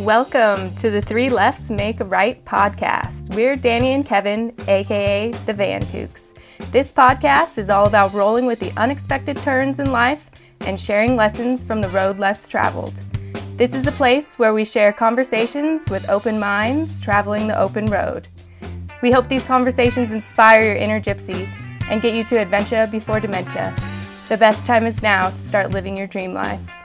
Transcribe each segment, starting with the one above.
Welcome to the Three Lefts Make a Right podcast. We're Danny and Kevin, aka the Van Kooks. This podcast is all about rolling with the unexpected turns in life and sharing lessons from the road less traveled. This is a place where we share conversations with open minds traveling the open road. We hope these conversations inspire your inner gypsy and get you to adventure before dementia. The best time is now to start living your dream life.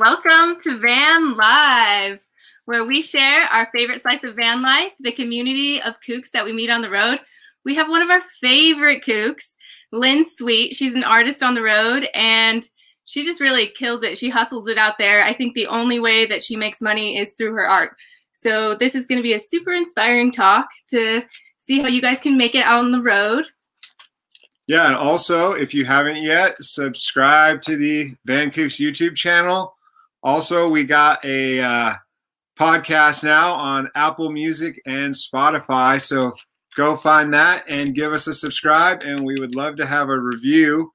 Welcome to Van Live, where we share our favorite slice of van life, the community of kooks that we meet on the road. We have one of our favorite kooks, Lynn Sweet. She's an artist on the road and she just really kills it. She hustles it out there. I think the only way that she makes money is through her art. So this is going to be a super inspiring talk to see how you guys can make it out on the road. Yeah, and also if you haven't yet, subscribe to the Van Kooks YouTube channel. Also, we got a uh, podcast now on Apple Music and Spotify. So go find that and give us a subscribe. And we would love to have a review.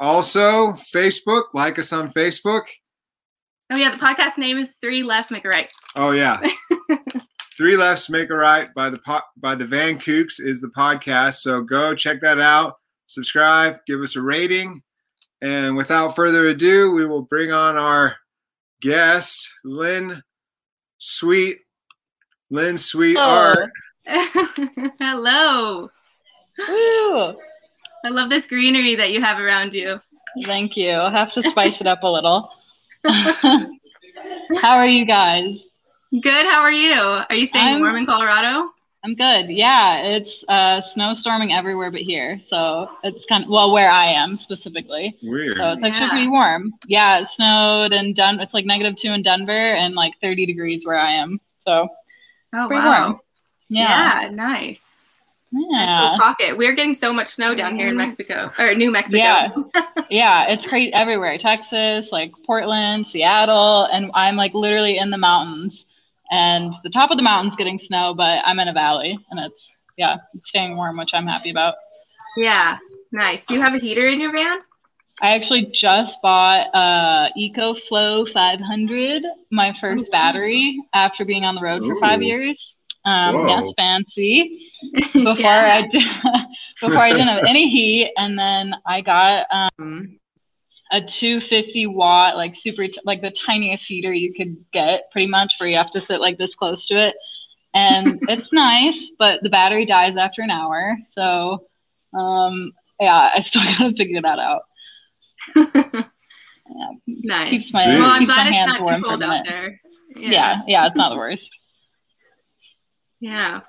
Also, Facebook, like us on Facebook. Oh, yeah. The podcast name is Three Lefts Make a Right. Oh, yeah. Three Lefts Make a Right by the po- by the Van Kooks is the podcast. So go check that out. Subscribe, give us a rating. And without further ado, we will bring on our guest, Lynn Sweet. Lynn Sweet Oh. Art. Hello. Woo! I love this greenery that you have around you. Thank you. I'll have to spice it up a little. How are you guys? Good. How are you? Are you staying I'm- warm in Colorado? I'm good. Yeah, it's uh, snowstorming everywhere but here. So it's kind of, well, where I am specifically. Weird. So it's actually Yeah. pretty warm. Yeah, it snowed in Denver. It's like negative two in Denver and like 30 degrees where I am. So Oh pretty wow. warm. Yeah. Yeah. Nice. Nice Yeah. little pocket. We're getting so much snow down here in Mexico or New Mexico. Yeah. yeah, it's crazy everywhere. Texas, like Portland, Seattle, and I'm like literally in the mountains. And the top of the mountain's getting snow, but I'm in a valley and it's yeah, it's staying warm, which I'm happy about. Yeah. Nice. Do you have a heater in your van? I actually just bought uh EcoFlow 500, my first battery after being on the road for five years. Um, Whoa. yes, fancy. Before Yeah. I did, before I didn't have any heat, and then I got um a 250 watt like super t- like the tiniest heater you could get pretty much where you have to sit like this close to it and it's nice but the battery dies after an hour so um yeah i still gotta figure that out yeah. nice. keeps my- well, I'm glad it's hands not warm too cold out minute. there. yeah. yeah it's not the worst Yeah.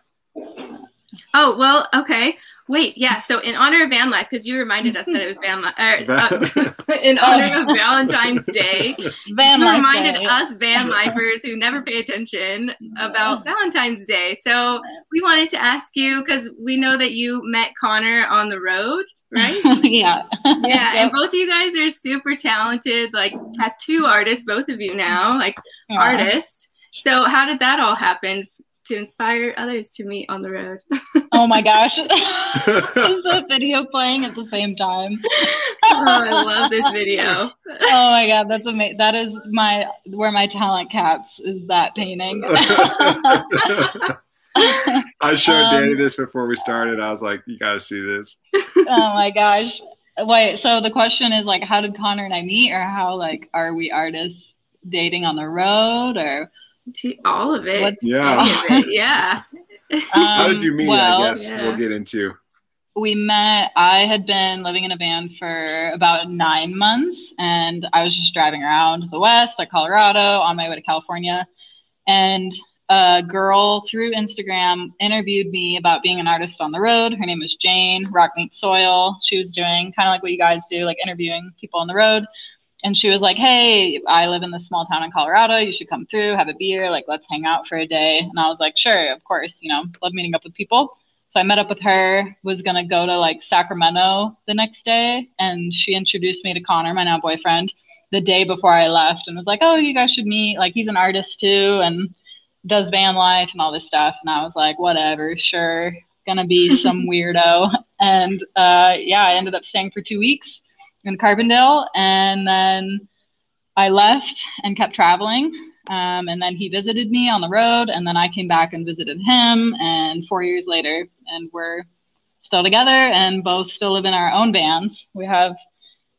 Oh well, okay. Wait, yeah. So in honor of van life, because you reminded us that it was van life, uh, in honor of Valentine's Day, van you life reminded day. us van lifers who never pay attention about Valentine's Day. So we wanted to ask you because we know that you met Connor on the road, right? yeah Yeah, and both of you guys are super talented, like tattoo artists, both of you now, like Yeah. artists. So how did that all happen to inspire others to meet on the road? oh my gosh This is a video playing at the same time oh, I love this video. oh my god that's amazing that is my where my talent caps is that painting I showed Um, Danny this before we started. I was like, you got to see this. oh my gosh wait so the question is like how did connor and i meet or how like are we artists dating on the road or To all of it. what's Yeah. Of it, yeah. How Um, did you meet? well, I guess yeah. we'll get into. we met i had been living in a van for about nine months and i was just driving around the west like colorado on my way to california and a girl through instagram interviewed me about being an artist on the road her name was jane rock meets soil she was doing kind of like what you guys do like interviewing people on the road and she was like hey i live in this small town in colorado you should come through have a beer like let's hang out for a day and i was like sure of course you know love meeting up with people so I met up with her, was gonna go to like Sacramento the next day, and she introduced me to Connor, my now boyfriend, the day before I left, and was like, "Oh, you guys should meet. Like, he's an artist too, and does van life and all this stuff." And I was like, "Whatever, sure, gonna be some weirdo." And uh, yeah, I ended up staying for two weeks, in Carbondale, and then I left and kept traveling. Um, and then he visited me on the road, and then I came back and visited him. And four years later, and we're still together and both still live in our own vans. We have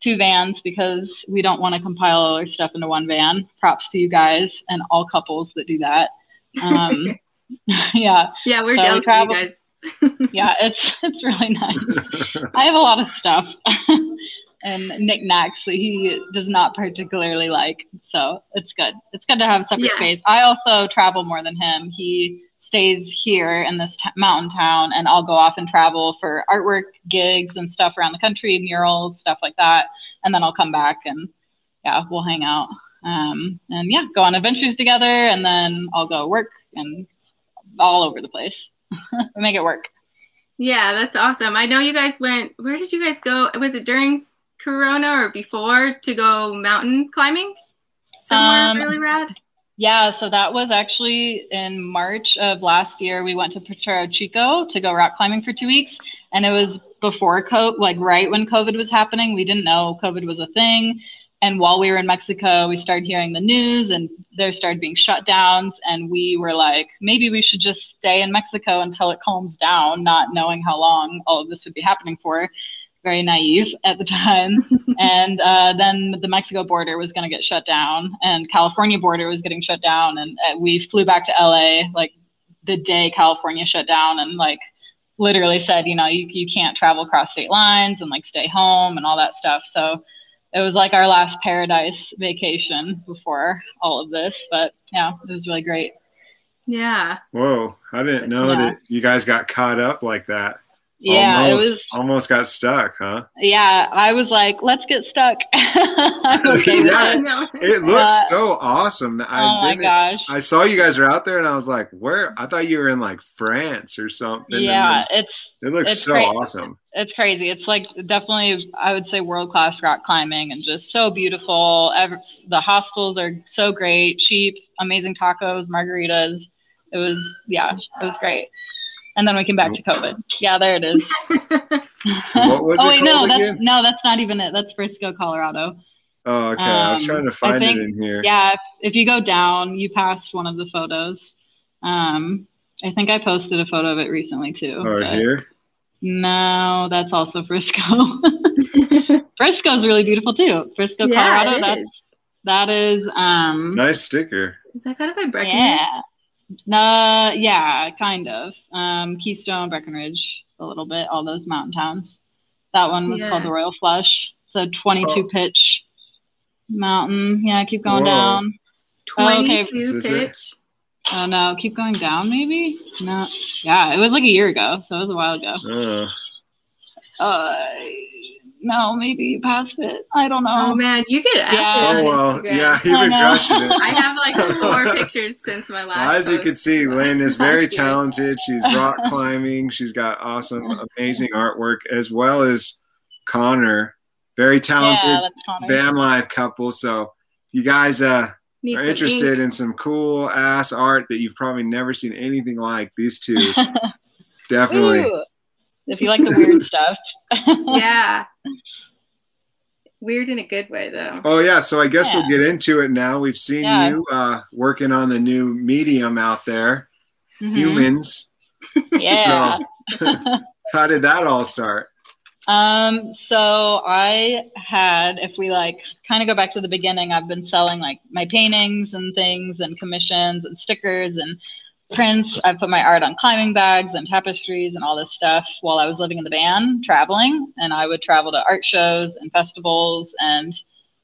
two vans because we don't want to compile all our stuff into one van. Props to you guys and all couples that do that. Um, yeah. Yeah, we're so jealous we of you guys. yeah, it's it's really nice. I have a lot of stuff and knickknacks that he does not particularly like. So it's good. It's good to have separate yeah. space. I also travel more than him. He stays here in this t- mountain town, and I'll go off and travel for artwork gigs and stuff around the country, murals, stuff like that. And then I'll come back and yeah, we'll hang out. Um, and yeah, go on adventures together, and then I'll go work and all over the place. make it work. Yeah, that's awesome. I know you guys went. Where did you guys go? Was it during Corona or before to go mountain climbing? Somewhere um, really rad. Yeah, so that was actually in March of last year. We went to Potrero Chico to go rock climbing for two weeks, and it was before COVID, like right when COVID was happening. We didn't know COVID was a thing. And while we were in Mexico, we started hearing the news, and there started being shutdowns. And we were like, maybe we should just stay in Mexico until it calms down, not knowing how long all of this would be happening for very naive at the time. and uh, then the Mexico border was going to get shut down, and California border was getting shut down, and uh, we flew back to LA like the day California shut down, and like literally said, you know, you you can't travel across state lines and like stay home and all that stuff. So it was like our last paradise vacation before all of this, but yeah, it was really great. Yeah. Whoa, I didn't know yeah. that you guys got caught up like that. Yeah, almost, it was almost got stuck, huh? Yeah, I was like, let's get stuck. okay yeah, it. looks uh, so awesome. I oh my gosh! I saw you guys were out there, and I was like, where? I thought you were in like France or something. Yeah, it's it looks it's so awesome. It's crazy. It's like definitely, I would say, world class rock climbing, and just so beautiful. Ever, the hostels are so great, cheap, amazing tacos, margaritas. It was yeah, it was great and then we came back to COVID. Yeah, there it is. what was oh, wait, no, again? that's no, that's not even it. That's Frisco, Colorado. Oh, okay. Um, I was um, trying to find think, it in here. Yeah, if, if, you go down, you passed one of the photos. Um, I think I posted a photo of it recently too. Oh, here. No, that's also Frisco. Frisco is really beautiful too. Frisco, yeah, Colorado. That's is. that is um nice sticker. Is that kind of by Breckenridge? Yeah. Uh, yeah, kind of. Um, Keystone, Breckenridge, a little bit, all those mountain towns. That one was yeah. called the Royal Flush. It's a 22 oh. pitch mountain. Yeah, keep going Whoa. down. 22 oh, okay. pitch. Oh no, keep going down maybe? No. Yeah, it was like a year ago, so it was a while ago. Uh, uh no, maybe you passed it. I don't know. Oh man, you get active yeah. on oh, well, Instagram. Yeah, you've been crushing it. I have like four pictures since my last. Well, as you can see, Lynn is very talented. She's rock climbing. She's got awesome, amazing artwork, as well as Connor, very talented yeah, van life couple. So you guys uh, are interested ink. in some cool ass art that you've probably never seen anything like. These two, definitely. Ooh if you like the weird stuff. yeah. Weird in a good way, though. Oh yeah, so I guess yeah. we'll get into it now. We've seen yeah. you uh, working on the new medium out there, mm-hmm. humans. Yeah. so, how did that all start? Um, so I had, if we like kind of go back to the beginning, I've been selling like my paintings and things and commissions and stickers and prints. I've put my art on climbing bags and tapestries and all this stuff while I was living in the van, traveling. And I would travel to art shows and festivals and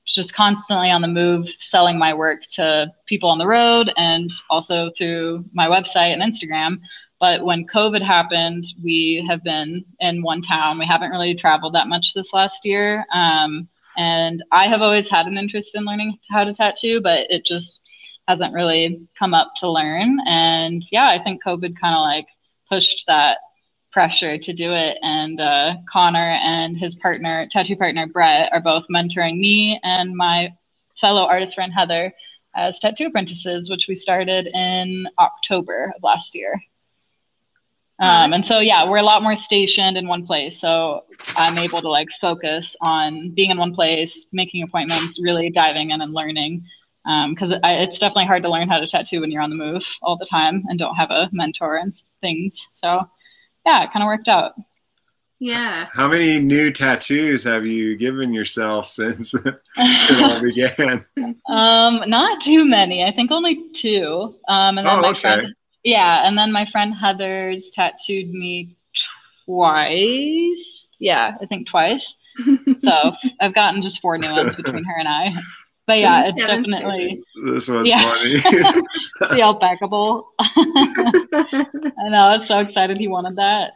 just constantly on the move, selling my work to people on the road and also through my website and Instagram. But when COVID happened, we have been in one town. We haven't really traveled that much this last year. Um, and I have always had an interest in learning how to tattoo, but it just hasn't really come up to learn. And yeah, I think COVID kind of like pushed that pressure to do it. And uh, Connor and his partner, tattoo partner Brett, are both mentoring me and my fellow artist friend Heather as tattoo apprentices, which we started in October of last year. Um, and so yeah, we're a lot more stationed in one place. So I'm able to like focus on being in one place, making appointments, really diving in and learning. Because um, it's definitely hard to learn how to tattoo when you're on the move all the time and don't have a mentor and things. So yeah, it kind of worked out. Yeah. How many new tattoos have you given yourself since it all began? Um, not too many. I think only two. Um, and then oh, my okay. friend, yeah, and then my friend Heather's tattooed me twice. Yeah, I think twice. so I've gotten just four new ones between her and I. But yeah, it's definitely this one's Yeah. funny. the alpacable. I know. I was so excited he wanted that.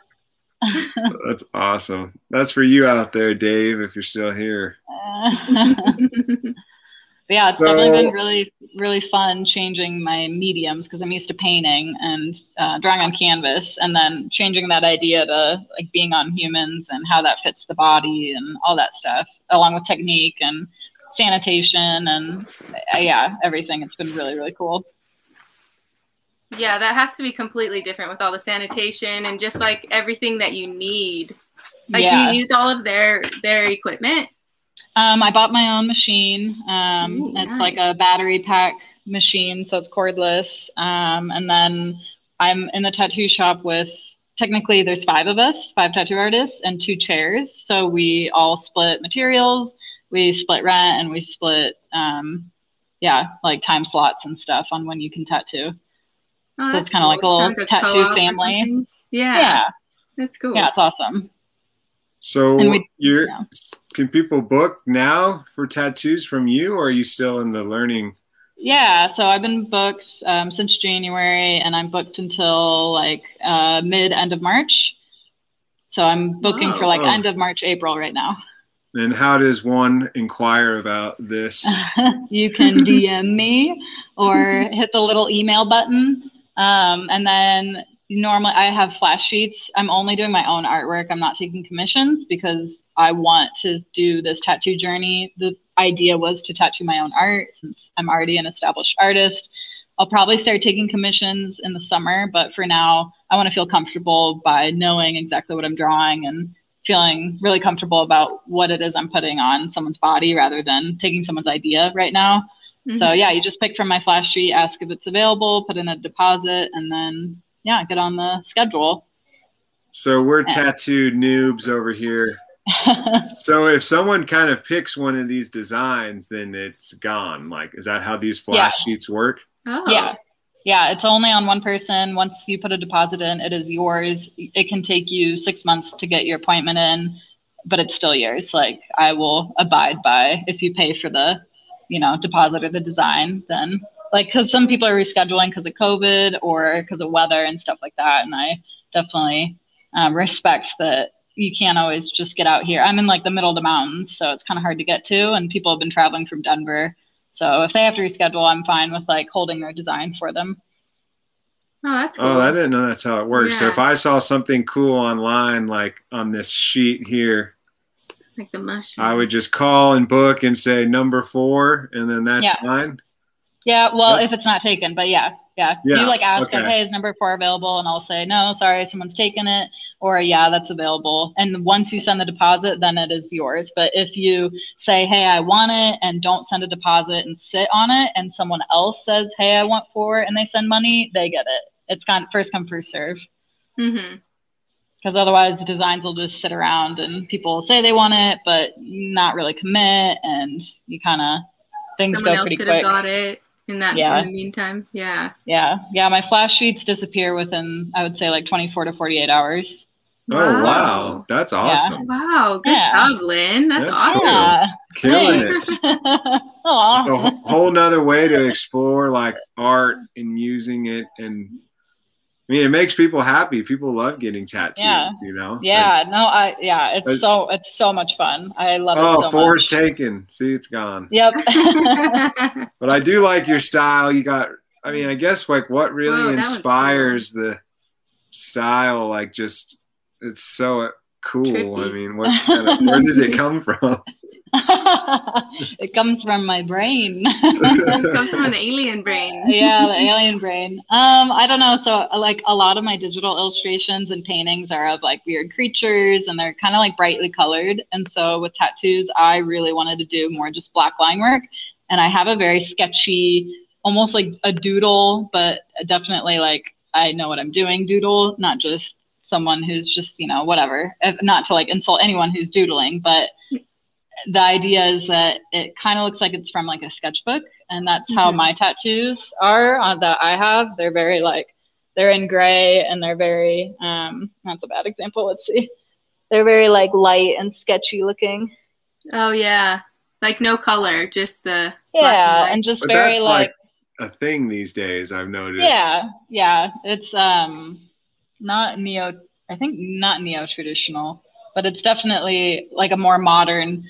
That's awesome. That's for you out there, Dave, if you're still here. But yeah, it's definitely been really, really fun changing my mediums because I'm used to painting and uh, drawing on canvas, and then changing that idea to like being on humans and how that fits the body and all that stuff, along with technique and sanitation and uh, yeah, everything. It's been really, really cool. yeah, that has to be completely different with all the sanitation and just like everything that you need. Like, yeah. do you use all of their their equipment? Um, I bought my own machine. Um, Ooh, it's nice. like a battery pack machine, so it's cordless. Um, and then I'm in the tattoo shop with technically there's five of us, five tattoo artists, and two chairs. So we all split materials, we split rent, and we split, um, yeah, like time slots and stuff on when you can tattoo. Oh, So it's kinda like a little Kinda tattoo family. Yeah, Yeah, that's cool. yeah, it's awesome. So we- you're yeah. can people book now for tattoos from you or are you still in the learning? Yeah, so I've been booked um, since January, and I'm booked until like uh, mid end of March. So I'm booking for like Wow. end of March, April right now. And how does one inquire about this? you can DM me or hit the little email button, um, and then normally I have flash sheets. I'm only doing my own artwork. I'm not taking commissions because I want to do this tattoo journey. The idea was to tattoo my own art since I'm already an established artist. I'll probably start taking commissions in the summer, but for now, I want to feel comfortable by knowing exactly what I'm drawing and feeling really comfortable about what it is I'm putting on someone's body rather than taking someone's idea right now. Mhm. So yeah, you just pick from my flash sheet, ask if it's available, put in a deposit, and then yeah, get on the schedule. So we're tattooed noobs over here. So if someone kind of picks one of these designs, then it's gone. Like, is that how these flash Yeah. sheets work? oh. Yeah. Yeah, it's only on one person. Once you put a deposit in, it is yours. It can take you six months to get your appointment in, but it's still yours. Like I will abide by if you pay for the, you know, deposit or the design, then like because some people are rescheduling because of COVID or because of weather and stuff like that, and I definitely um, respect that you can't always just get out here. I'm in like the middle of the mountains, so it's kind of hard to get to, and people have been traveling from Denver. So if they have to reschedule, I'm fine with like holding their design for them. Oh, that's cool. Oh, I didn't know that's how it works. So if I saw something cool online, like on this sheet here, like the mushroom. I would just call and book and say number four, and then that's Yeah. fine. Yeah, well, That's- if it's not taken, but yeah, yeah. Yeah, You like ask okay. them, hey, is number four available? And I'll say, no, sorry, someone's taken it. Or yeah, that's available. And once you send the deposit, then it is yours. But if you say, hey, I want it, and don't send a deposit and sit on it, and someone else says, hey, I want four, and they send money, they get it. It's kind of first come first serve. Mm-hmm. Because otherwise, the designs will just sit around, and people will say they want it, but not really commit, and you kind of things Someone go else pretty could have quick. got it in that Yeah. in the meantime. Yeah. Yeah, yeah. My flash sheets disappear within, I would say, like 24 to 48 hours. Oh wow, that's awesome. Wow. Good Yeah. job, Lynn. That's, That's awesome. cool. Killing it. Aw. It's a whole nother way to explore like art and using it and I mean it makes people happy. People love getting tattoos, Yeah. you know? yeah, no, I yeah, it's But- so it's so much fun. I love oh, it so four's much. taken. See, it's gone. Yep. But I do like your style. You got I mean, I guess like what really Whoa, that one's inspires the style, like just it's so cool. I mean, what kind of, where does it come from? it comes from my brain. it comes from an alien brain. yeah, the alien brain. Um, I don't know. So like a lot of my digital illustrations and paintings are of like weird creatures and they're kind of like brightly colored. And so with tattoos, I really wanted to do more just black line work. And I have a very sketchy, almost like a doodle, but definitely like I know what I'm doing doodle, not just someone who's just, you know, whatever. Not to like insult anyone who's doodling, but the idea is that it kind of looks like it's from like a sketchbook and that's how mm-hmm. my tattoos are uh, that i have. They're very like they're in gray and they're very um that's a bad example let's see. They're very like light and sketchy looking. Oh yeah. Like no color just the yeah and, and, just but very like, like a thing these days i've noticed. Yeah yeah. It's um not neo i think not neo traditional but it's definitely like a more modern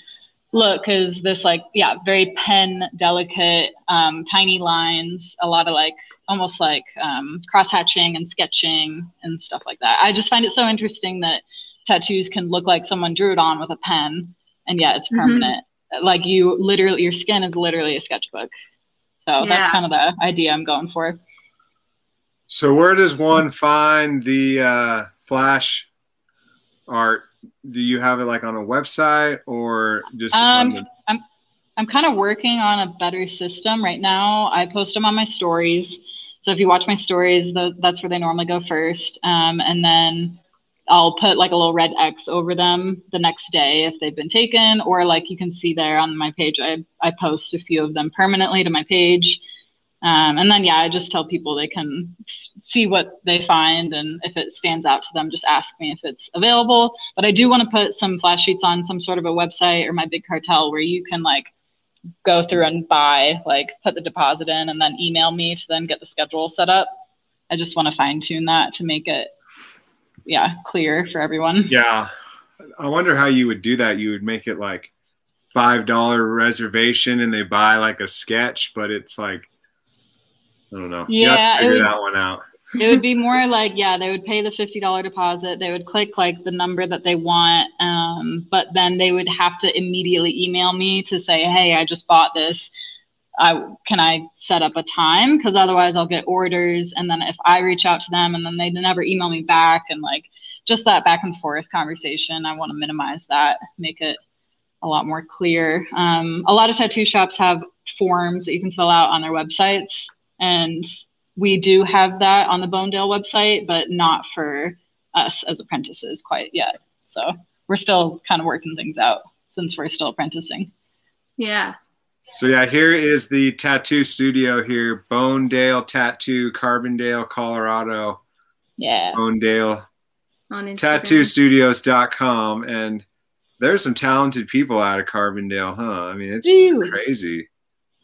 look because this like yeah very pen delicate um, tiny lines a lot of like almost like um, cross hatching and sketching and stuff like that i just find it so interesting that tattoos can look like someone drew it on with a pen and yeah it's mm-hmm. permanent mm-hmm. like you literally your skin is literally a sketchbook so yeah. that's kind of the idea i'm going for so where does one find the uh, flash art do you have it like on a website or just um, the- i'm i'm kind of working on a better system. Right now i post them on my stories. So if you watch my stories that's where they normally go first. Um, and then i'll put like a little red x over them the next day if they've been taken or like you can see there on my page i, I post a few of them permanently to my page um, and then, yeah, I just tell people they can see what they find, and if it stands out to them, just ask me if it's available. But I do want to put some flash sheets on some sort of a website or my big cartel where you can like go through and buy, like put the deposit in, and then email me to then get the schedule set up. I just want to fine tune that to make it, yeah, clear for everyone. Yeah, I wonder how you would do that. You would make it like five dollar reservation, and they buy like a sketch, but it's like I don't know. Yeah, figure would, that one out. it would be more like, yeah, they would pay the fifty dollar deposit. They would click like the number that they want, um, but then they would have to immediately email me to say, hey, I just bought this. I can I set up a time because otherwise I'll get orders, and then if I reach out to them and then they never email me back, and like just that back and forth conversation, I want to minimize that, make it a lot more clear. Um, a lot of tattoo shops have forms that you can fill out on their websites and we do have that on the Bonedale website, but not for us as apprentices quite yet. So we're still kind of working things out since we're still apprenticing. Yeah. So yeah, here is the tattoo studio here, Bonedale Tattoo, Carbondale, Colorado. Yeah. Bonedale. On Tattoostudios.com. And there's some talented people out of Carbondale, huh? I mean, it's Ew. crazy.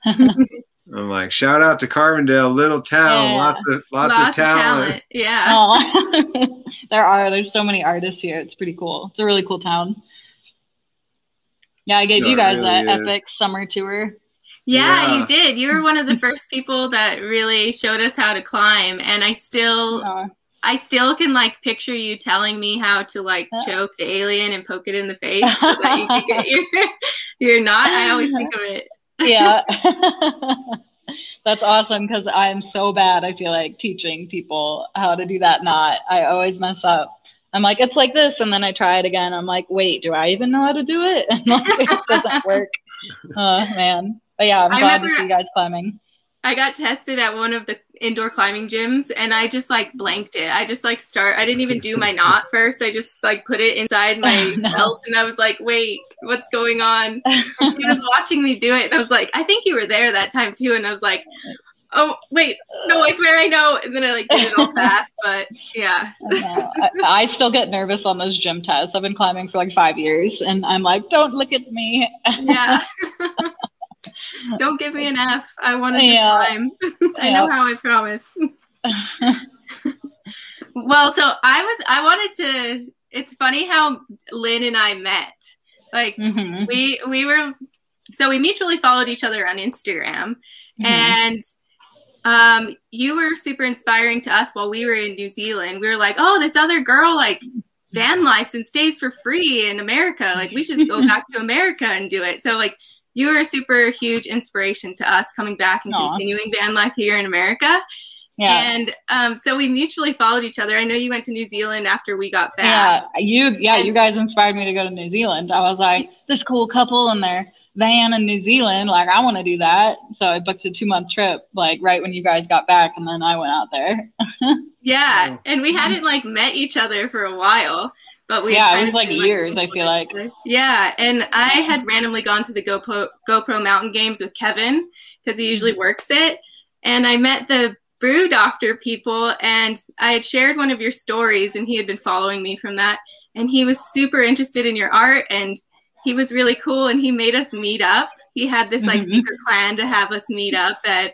I'm like, shout out to Carbondale, little town, yeah. lots of lots, lots of, talent. of, talent. Yeah. There are. There's so many artists here. It's pretty cool. It's a really cool town. Yeah, I gave no, you guys really that is. epic summer tour. Yeah, yeah, you did. You were one of the first people that really showed us how to climb, and I still, yeah. I still can like picture you telling me how to like uh. choke the alien and poke it in the face so that you can get your your knot. I always think of it yeah. That's awesome because I'm so bad. I feel like teaching people how to do that knot. I always mess up. I'm like, it's like this, and then I try it again. I'm like, wait, do I even know how to do it? And like, it doesn't work. Oh man. But yeah, I'm glad to see you guys climbing. I got tested at one of the indoor climbing gyms and I just like blanked it. I just like start I didn't even do my knot first. I just like put it inside my oh, no. belt and I was like, wait, what's going on? And she was watching me do it and I was like, I think you were there that time too. And I was like, Oh wait, no, I swear I know. And then I like did it all fast, but yeah. I, I, still get nervous on those gym tests. I've been climbing for like five years and I'm like, don't look at me. yeah. Don't give me an F. I want to just yeah. climb. I yeah. know how I promise. well, so I was I wanted to it's funny how Lynn and I met. Like mm-hmm. we we were so we mutually followed each other on Instagram mm-hmm. and um you were super inspiring to us while we were in New Zealand. We were like, "Oh, this other girl like van life and stays for free in America. Like we should go back to America and do it. So like you were a super huge inspiration to us coming back and Aww. continuing van life here in America. Yeah. And um, so we mutually followed each other. I know you went to New Zealand after we got back. Yeah, you yeah, and, you guys inspired me to go to New Zealand. I was like, this cool couple and their van in New Zealand, like I want to do that. So I booked a two month trip, like right when you guys got back, and then I went out there. yeah, and we hadn't like met each other for a while. But we yeah, it was like years. Like, I feel like yeah, and I had randomly gone to the GoPro GoPro Mountain Games with Kevin because he usually works it, and I met the brew doctor people and I had shared one of your stories and he had been following me from that and he was super interested in your art and he was really cool and he made us meet up. He had this like mm-hmm. secret plan to have us meet up at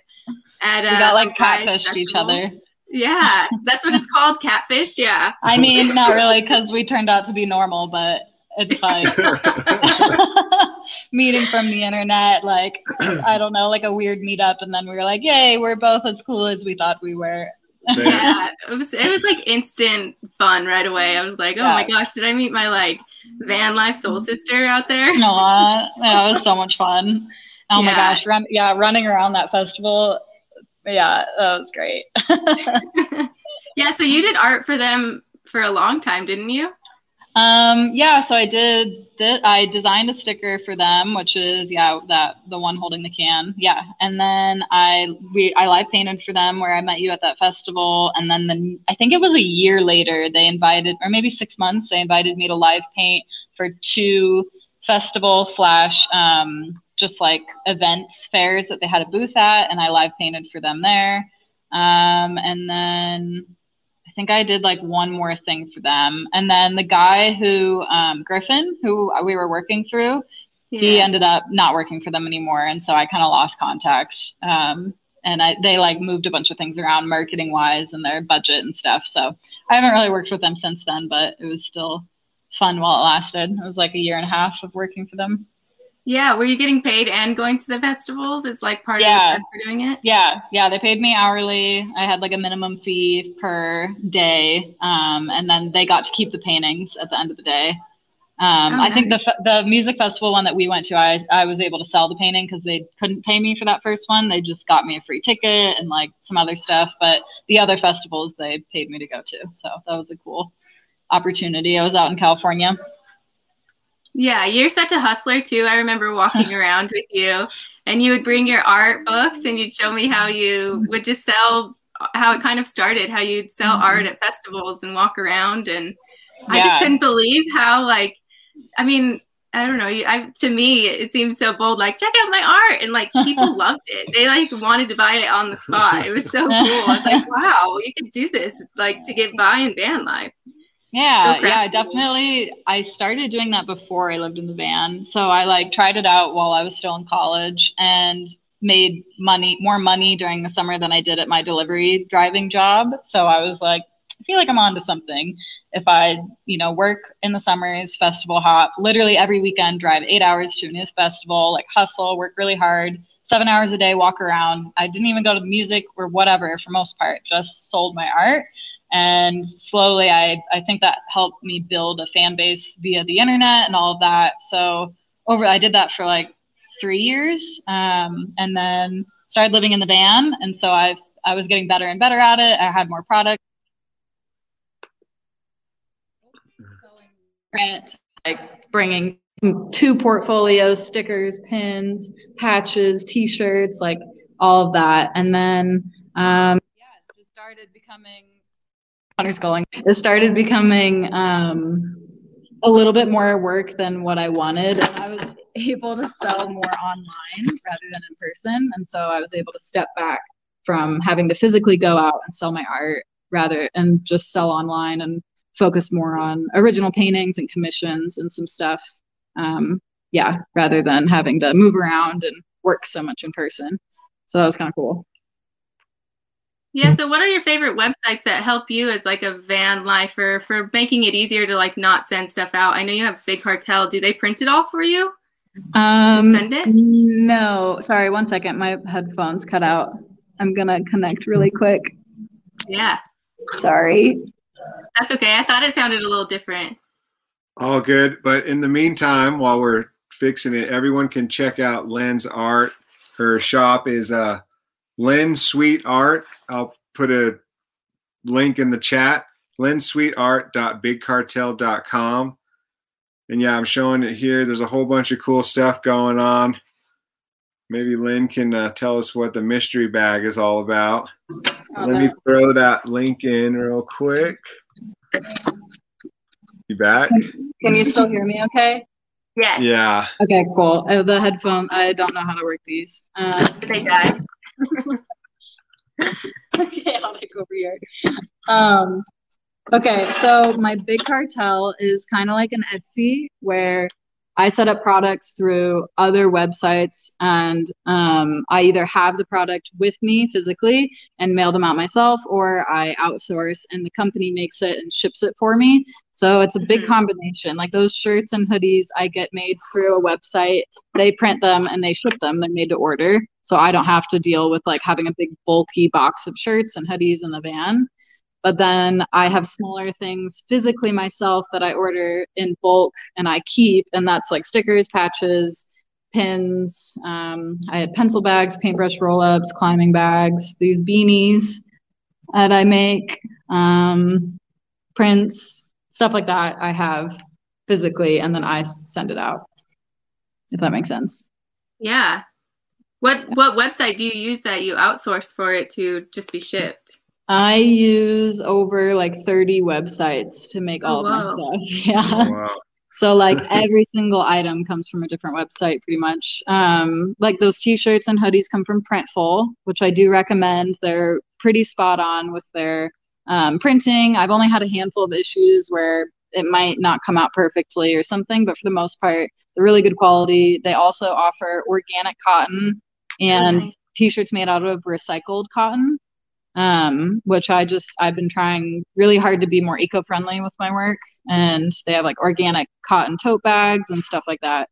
at we got like catfished each other. Yeah, that's what it's called, catfish. Yeah. I mean, not really, because we turned out to be normal, but it's like meeting from the internet, like I don't know, like a weird meetup, and then we were like, "Yay, we're both as cool as we thought we were." yeah, it was it was like instant fun right away. I was like, "Oh yeah. my gosh, did I meet my like van life soul sister out there?" No, yeah, it was so much fun. Oh yeah. my gosh, run yeah, running around that festival, yeah, that was great. yeah, so you did art for them for a long time, didn't you? Um, yeah, so I did that. I designed a sticker for them, which is yeah, that the one holding the can. Yeah, and then I we I live painted for them where I met you at that festival, and then the I think it was a year later they invited, or maybe six months, they invited me to live paint for two festival slash um, just like events fairs that they had a booth at, and I live painted for them there. Um, and then I think I did like one more thing for them. And then the guy who, um, Griffin, who we were working through, yeah. he ended up not working for them anymore. And so I kind of lost contact. Um, and I, they like moved a bunch of things around marketing wise and their budget and stuff. So I haven't really worked with them since then, but it was still fun while it lasted. It was like a year and a half of working for them. Yeah, were you getting paid and going to the festivals? It's like part yeah. of the for doing it. Yeah, yeah, they paid me hourly. I had like a minimum fee per day, um, and then they got to keep the paintings at the end of the day. Um, oh, I nice. think the the music festival one that we went to, I I was able to sell the painting because they couldn't pay me for that first one. They just got me a free ticket and like some other stuff. But the other festivals, they paid me to go to, so that was a cool opportunity. I was out in California. Yeah, you're such a hustler too. I remember walking around with you and you would bring your art books and you'd show me how you would just sell how it kind of started, how you'd sell mm-hmm. art at festivals and walk around and yeah. I just couldn't believe how like I mean, I don't know. I, to me, it seemed so bold. Like, check out my art, and like people loved it. They like wanted to buy it on the spot. It was so cool. I was like, wow, you could do this, like to get by in van life. Yeah, so yeah, definitely. I started doing that before I lived in the van. So I like tried it out while I was still in college and made money, more money during the summer than I did at my delivery driving job. So I was like, I feel like I'm onto something. If I, you know, work in the summers, festival hop, literally every weekend, drive eight hours to a new festival, like hustle, work really hard, seven hours a day, walk around. I didn't even go to the music or whatever for most part, just sold my art and slowly I, I think that helped me build a fan base via the internet and all of that. So over i did that for like three years um, and then started living in the van. And so i i was getting better and better at it. I had more products like bringing two portfolios stickers pins patches t-shirts like all of that. And then um, yeah just started becoming Hunter's calling. It started becoming um, a little bit more work than what I wanted. And I was able to sell more online rather than in person. And so I was able to step back from having to physically go out and sell my art rather and just sell online and focus more on original paintings and commissions and some stuff. Um, yeah, rather than having to move around and work so much in person. So that was kind of cool. Yeah. So, what are your favorite websites that help you as like a van lifer for making it easier to like not send stuff out? I know you have Big Cartel. Do they print it all for you? Um, send it? No. Sorry. One second. My headphones cut out. I'm gonna connect really quick. Yeah. Sorry. That's okay. I thought it sounded a little different. All good. But in the meantime, while we're fixing it, everyone can check out Len's art. Her shop is uh, Lynn Sweet Art. I'll put a link in the chat. LynnSweetArt.BigCartel.com. And yeah, I'm showing it here. There's a whole bunch of cool stuff going on. Maybe Lynn can uh, tell us what the mystery bag is all about. Oh, Let me throw that link in real quick. You back? Can you still hear me okay? Yeah. Yeah. Okay, cool. Uh, the headphone, I don't know how to work these. Uh, They died. Like over here. Um, okay, so my big cartel is kind of like an Etsy where I set up products through other websites and um, I either have the product with me physically and mail them out myself or I outsource and the company makes it and ships it for me. So it's a big Mhm. combination. Like those shirts and hoodies I get made through a website. They print them and they ship them. They're made to order. So I don't have to deal with like having a big bulky box of shirts and hoodies in the van. But then I have smaller things physically myself that I order in bulk and I keep, and that's like stickers, patches, pins. Um, I had pencil bags, paintbrush roll ups, climbing bags, these beanies that I make, um, prints, stuff like that. I have physically, and then I send it out. If that makes sense. Yeah. What what website do you use that you outsource for it to just be shipped? I use over like 30 websites to make Oh, all of my stuff. Yeah. Oh, wow. So like every single item comes from a different website pretty much. Um, like those t-shirts and hoodies come from Printful, which I do recommend. They're pretty spot on with their um, printing. I've only had a handful of issues where it might not come out perfectly or something, but for the most part, they're really good quality. They also offer organic cotton and Nice. t-shirts made out of recycled cotton um, which I just I've been trying really hard to be more eco-friendly with my work, and they have like organic cotton tote bags and stuff like that.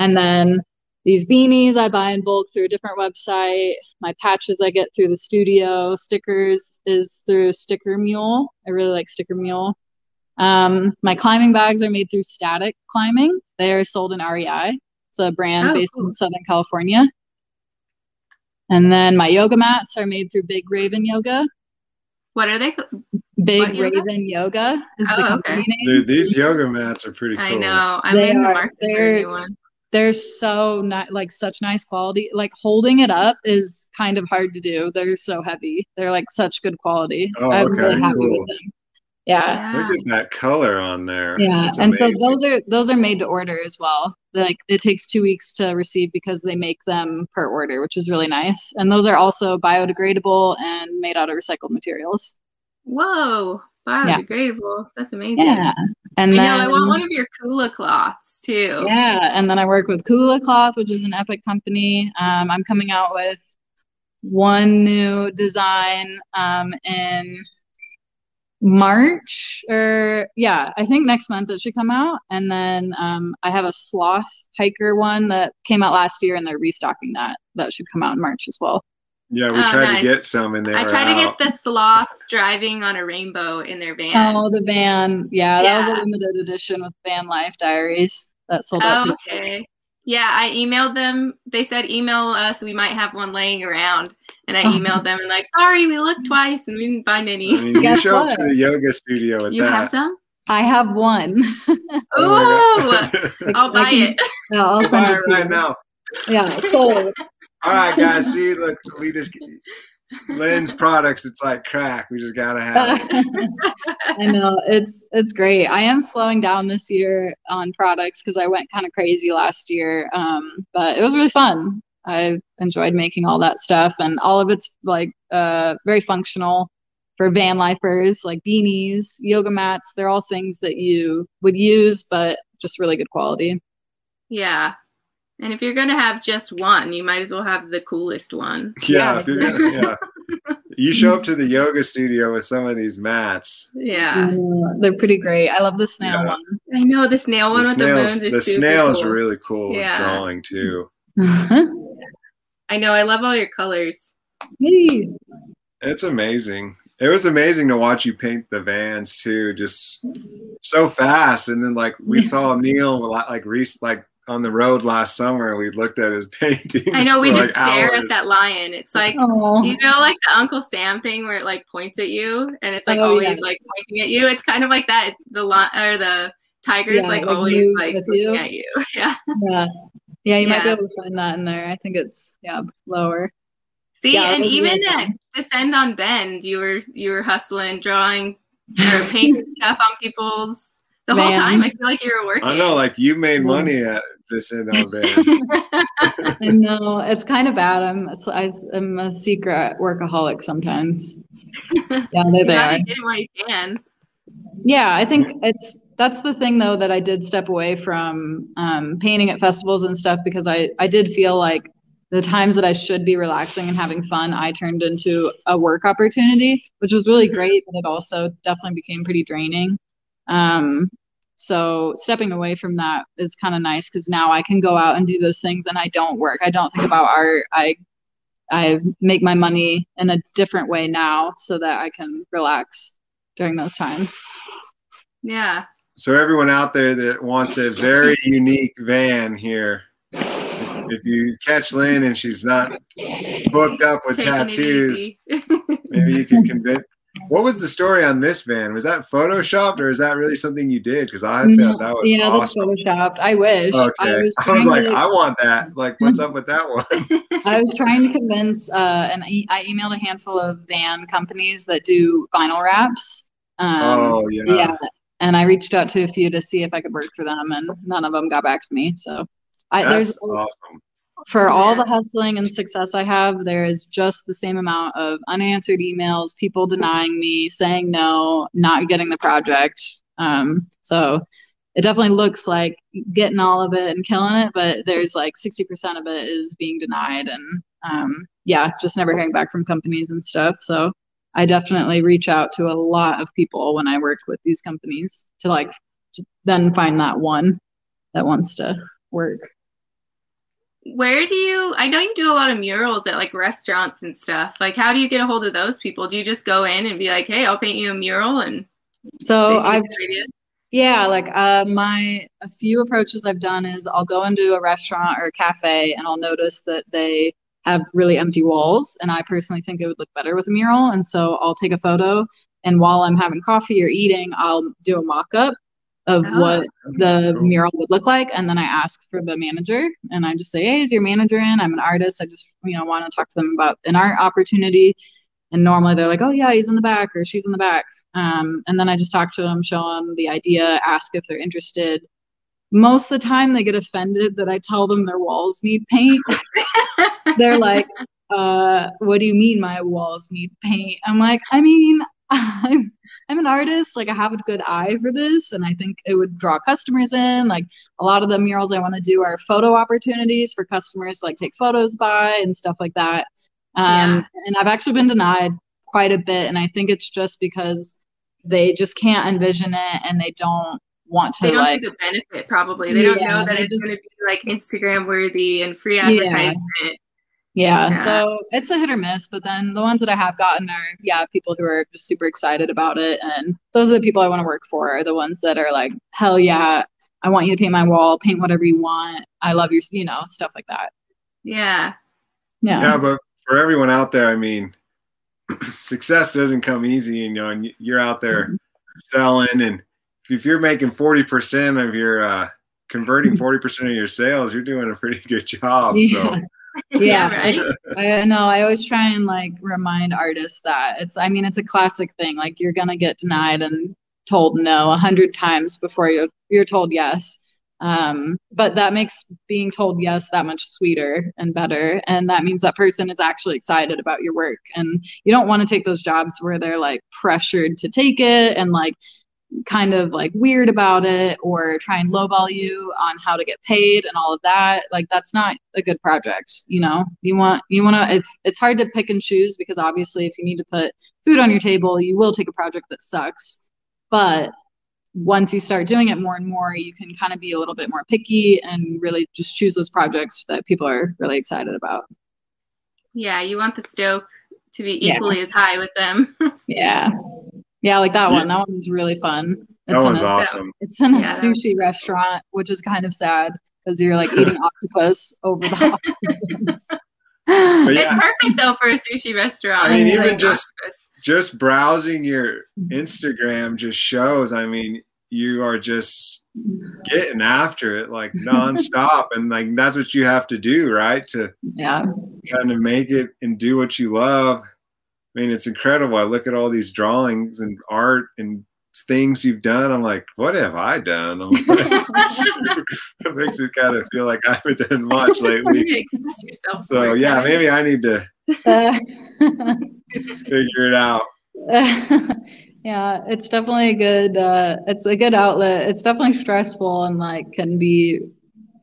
And then these beanies I buy in bulk through a different website. My patches I get through the studio. Stickers is through Sticker Mule. I really like Sticker Mule. Um, my climbing bags are made through Static Climbing. They are sold in REI. It's a brand Oh, based cool. in Southern California. And then my yoga mats are made through Big Raven Yoga. What are they? Big What? Raven Yoga is the Oh, company okay. name. Dude, these yoga mats are pretty cool. I know. I'm They in the market for a they're- new one. They're so not like such nice quality. Like holding it up is kind of hard to do. They're so heavy. They're like such good quality. Oh, I'm okay, really happy cool. with them. Yeah. Yeah. Look at that color on there. Yeah, That's and so those are those are made to order as well. Like it takes two weeks to receive because they make them per order, which is really nice. And those are also biodegradable and made out of recycled materials. Whoa. Biodegradable. That's amazing. Yeah, and I then know. I want one of your Kula cloths too. Yeah, and then I work with Kula Cloth, which is an Epic company. Um, I'm coming out with one new design um, in March, or yeah, I think next month it should come out. And then um, I have a sloth hiker one that came out last year, and they're restocking that. That should come out in March as well. Yeah, we Oh, tried nice. to get some in there. I were tried to get the sloths driving on a rainbow in their van. Oh, the van. Yeah, that was a limited edition with Van Life Diaries that sold out. Oh, okay. Yeah, I emailed them. They said email us. We might have one laying around. And I Oh. emailed them and like, sorry, we looked twice and we didn't find any. I mean, you Guess show up to the yoga studio with you that. have some? I have one. oh, I'll buy can- it. Yeah, I'll send Buy it it right you. now. Yeah, sold. All right, guys. See, look, we just Lynn's products. It's like crack. We just gotta have it. I know it's it's great. I am slowing down this year on products because I went kind of crazy last year. Um, but it was really fun. I enjoyed making all that stuff, and all of it's like uh very functional for van lifers, like beanies, yoga mats. They're all things that you would use, but just really good quality. Yeah. And if you're going to have just one, you might as well have the coolest one. Yeah, Yeah. you're gonna, yeah. You show up to the yoga studio with some of these mats. Yeah. Uh, they're pretty great. I love the snail Yeah. one. I know the snail one the with the snails, moons is the super snail is cool. really cool Yeah. drawing too. I know. I love all your colors. Yay. It's amazing. It was amazing to watch you paint the vans too, just so fast. And then like we saw Neil like Reese like on the road last summer we looked at his paintings. I know we just like, stare hours. at that lion. It's like Oh. you know, like the Uncle Sam thing where it like points at you and it's like Oh, always yeah. like pointing at you. It's kind of like that. The lion or the tiger's Yeah, like like always like with looking you. at you. Yeah. Yeah. Yeah, you might be able to find that in there. I think it's yeah, lower. See, Yeah, and even really at. Descend on Bend, you were you were hustling, drawing, or painting stuff on people's the whole time. I feel like you were working. I know, like you made Yeah. money at this end of it. I know it's kind of bad. I'm a- I- I'm a secret workaholic sometimes. Yeah, there they gotta are. get it while you can. Yeah, I think it's that's the thing though that I did step away from um, painting at festivals and stuff because I I did feel like the times that I should be relaxing and having fun, I turned into a work opportunity, which was really great, but it also definitely became pretty draining. Um, so stepping away from that is kind of nice because now I can go out and do those things and I don't work. I don't think about art. I I make my money in a different way now so that I can relax during those times. Yeah. So everyone out there that wants a very unique van here, if, if you catch Lynn and she's not booked up with Taking tattoos, maybe you can convince. What was the story on this van? Was that photoshopped or is that really something you did? Because I thought that was yeah, awesome. that's photoshopped. I wish. Okay. I was, I was like, to- I want that. Like, what's up with that one? I was trying to convince, uh, and I, I emailed a handful of van companies that do vinyl wraps. Um, oh yeah. yeah, and I reached out to a few to see if I could work for them, and none of them got back to me. So, I, That's there's awesome. For all the hustling and success I have, there is just the same amount of unanswered emails, people denying me, saying no, not getting the project. Um, so it definitely looks like getting all of it and killing it, but there's like 60% of it is being denied and um, yeah, just never hearing back from companies and stuff. So I definitely reach out to a lot of people when I work with these companies to like then find that one that wants to work. Where do you? I know you do a lot of murals at like restaurants and stuff. Like, how do you get a hold of those people? Do you just go in and be like, "Hey, I'll paint you a mural," and So I've? Yeah, like uh, my a few approaches I've done is I'll go into a restaurant or a cafe and I'll notice that they have really empty walls, and I personally think it would look better with a mural, and so I'll take a photo, and while I'm having coffee or eating, I'll do a mock-up of Oh. what the mural would look like, and then I ask for the manager, and I just say, "Hey, is your manager in? I'm an artist. I just you know want to talk to them about an art opportunity." And normally they're like, "Oh yeah, he's in the back or she's in the back." Um, and then I just talk to them, show them the idea, ask if they're interested. Most of the time, they get offended that I tell them their walls need paint. they're like, uh, "What do you mean my walls need paint?" I'm like, "I mean, I'm I'm an artist. Like I have a good eye for this, and I think it would draw customers in. Like a lot of the murals I want to do are photo opportunities for customers to like take photos by and stuff like that. Um, and I've actually been denied quite a bit, and I think it's just because they just can't envision it and they don't want to They don't like see the benefit. Probably they don't Yeah, know that it's just- going to be like Instagram worthy and free advertisement. Yeah, Yeah. so it's a hit or miss, but then the ones that I have gotten are, yeah, people who are just super excited about it. And those are the people I want to work for, are the ones that are like, hell yeah, I want you to paint my wall, paint whatever you want. I love your, you know, stuff like that. Yeah. Yeah. Yeah, but for everyone out there, I mean, success doesn't come easy, you know, and you're out there Mhm. selling, and if you're making forty percent of your uh, converting forty percent of your sales, you're doing a pretty good job. So Yeah. right. I know. I always try and like remind artists that it's, I mean, it's a classic thing. Like you're going to get denied and told no a hundred times before you're, you're told yes. Um, but that makes being told yes that much sweeter and better. And that means that person is actually excited about your work. And you don't want to take those jobs where they're like pressured to take it and like kind of like weird about it or try and lowball you on how to get paid and all of that like that's not a good project you know you want you want to it's it's hard to pick and choose because obviously if you need to put food on your table you will take a project that sucks but once you start doing it more and more you can kind of be a little bit more picky and really just choose those projects that people are really excited about Yeah, you want the stoke to be equally yeah. as high with them. yeah. Yeah, like that yeah. one. That one was really fun. It's that one's a, awesome. It's in a yeah. sushi restaurant, which is kind of sad because you're like eating octopus over the yeah. It's perfect though for a sushi restaurant. I mean, even like just octopus. just browsing your mm-hmm. Instagram just shows. I mean, you are just getting after it like nonstop, and like that's what you have to do, right? To yeah, kind of make it and do what you love. I mean, it's incredible. I look at all these drawings and art and things you've done. I'm like, what have I done? it makes me kind of feel like I haven't done much lately. Express yourself. So yeah, maybe I need to figure it out. yeah, it's definitely a good. Uh, it's a good outlet. It's definitely stressful and like can be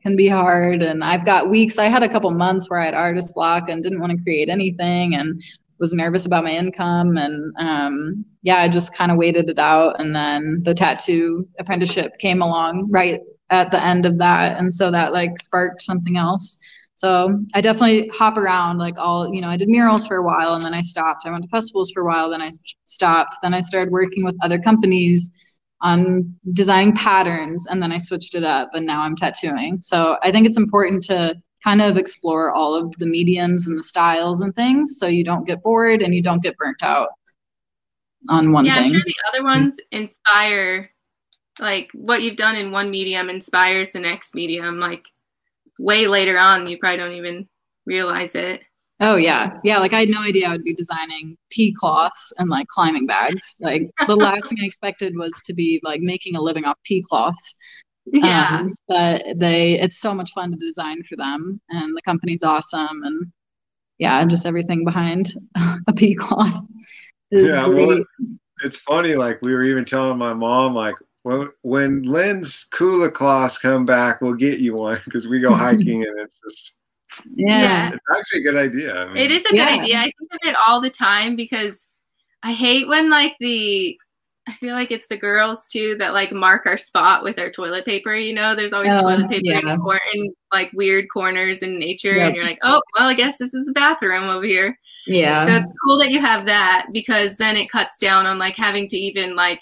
can be hard. And I've got weeks. I had a couple months where I had artist block and didn't want to create anything and was nervous about my income and um, yeah i just kind of waited it out. And then the tattoo apprenticeship came along right at the end of that. And so that like sparked something else. So i definitely hop around like all you know i did murals for a while and then i stopped. I went to festivals for a while then i stopped. Then i started working with other companies on designing patterns and then i switched it up and now i'm tattooing. So i think it's important to kind of explore all of the mediums and the styles and things so you don't get bored and you don't get burnt out on one yeah, thing. I'm sure the other ones inspire like what you've done in one medium inspires the next medium like way later on you probably don't even realize it. Oh yeah. Yeah, like I had no idea I would be designing pee cloths and like climbing bags. Like the last thing I expected was to be like making a living off pee cloths. Yeah. Um, but they, it's so much fun to design for them, and the company's awesome, and yeah, just everything behind a pee cloth is yeah, great. Well, it's funny. Like we were even telling my mom, like when when Lynn's Kula cloths come back, we'll get you one because we go hiking and it's just yeah. It's actually a good idea. I mean, it is a good yeah. idea. I think of it all the time because I hate when like the I feel like it's the girls too that like mark our spot with our toilet paper. You know, there's always oh, toilet paper yeah. in, in, like weird corners in nature, yep. and you're like, oh, well, I guess this is the bathroom over here. Yeah. So it's cool that you have that because then it cuts down on like having to even like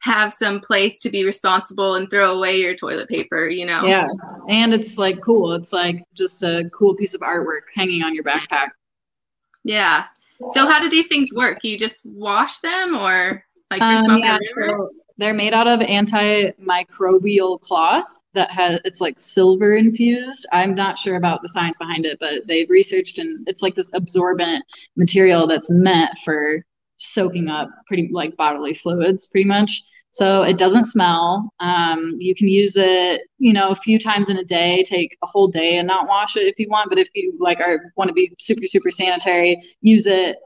have some place to be responsible and throw away your toilet paper. You know. Yeah, and it's like cool. It's like just a cool piece of artwork hanging on your backpack. Yeah. So how do these things work? You just wash them or? Like um, yeah, so they're made out of antimicrobial cloth that has it's like silver infused. I'm not sure about the science behind it, but they've researched and it's like this absorbent material that's meant for soaking up pretty like bodily fluids, pretty much. So it doesn't smell. Um, you can use it, you know, a few times in a day. Take a whole day and not wash it if you want. But if you like are want to be super super sanitary, use it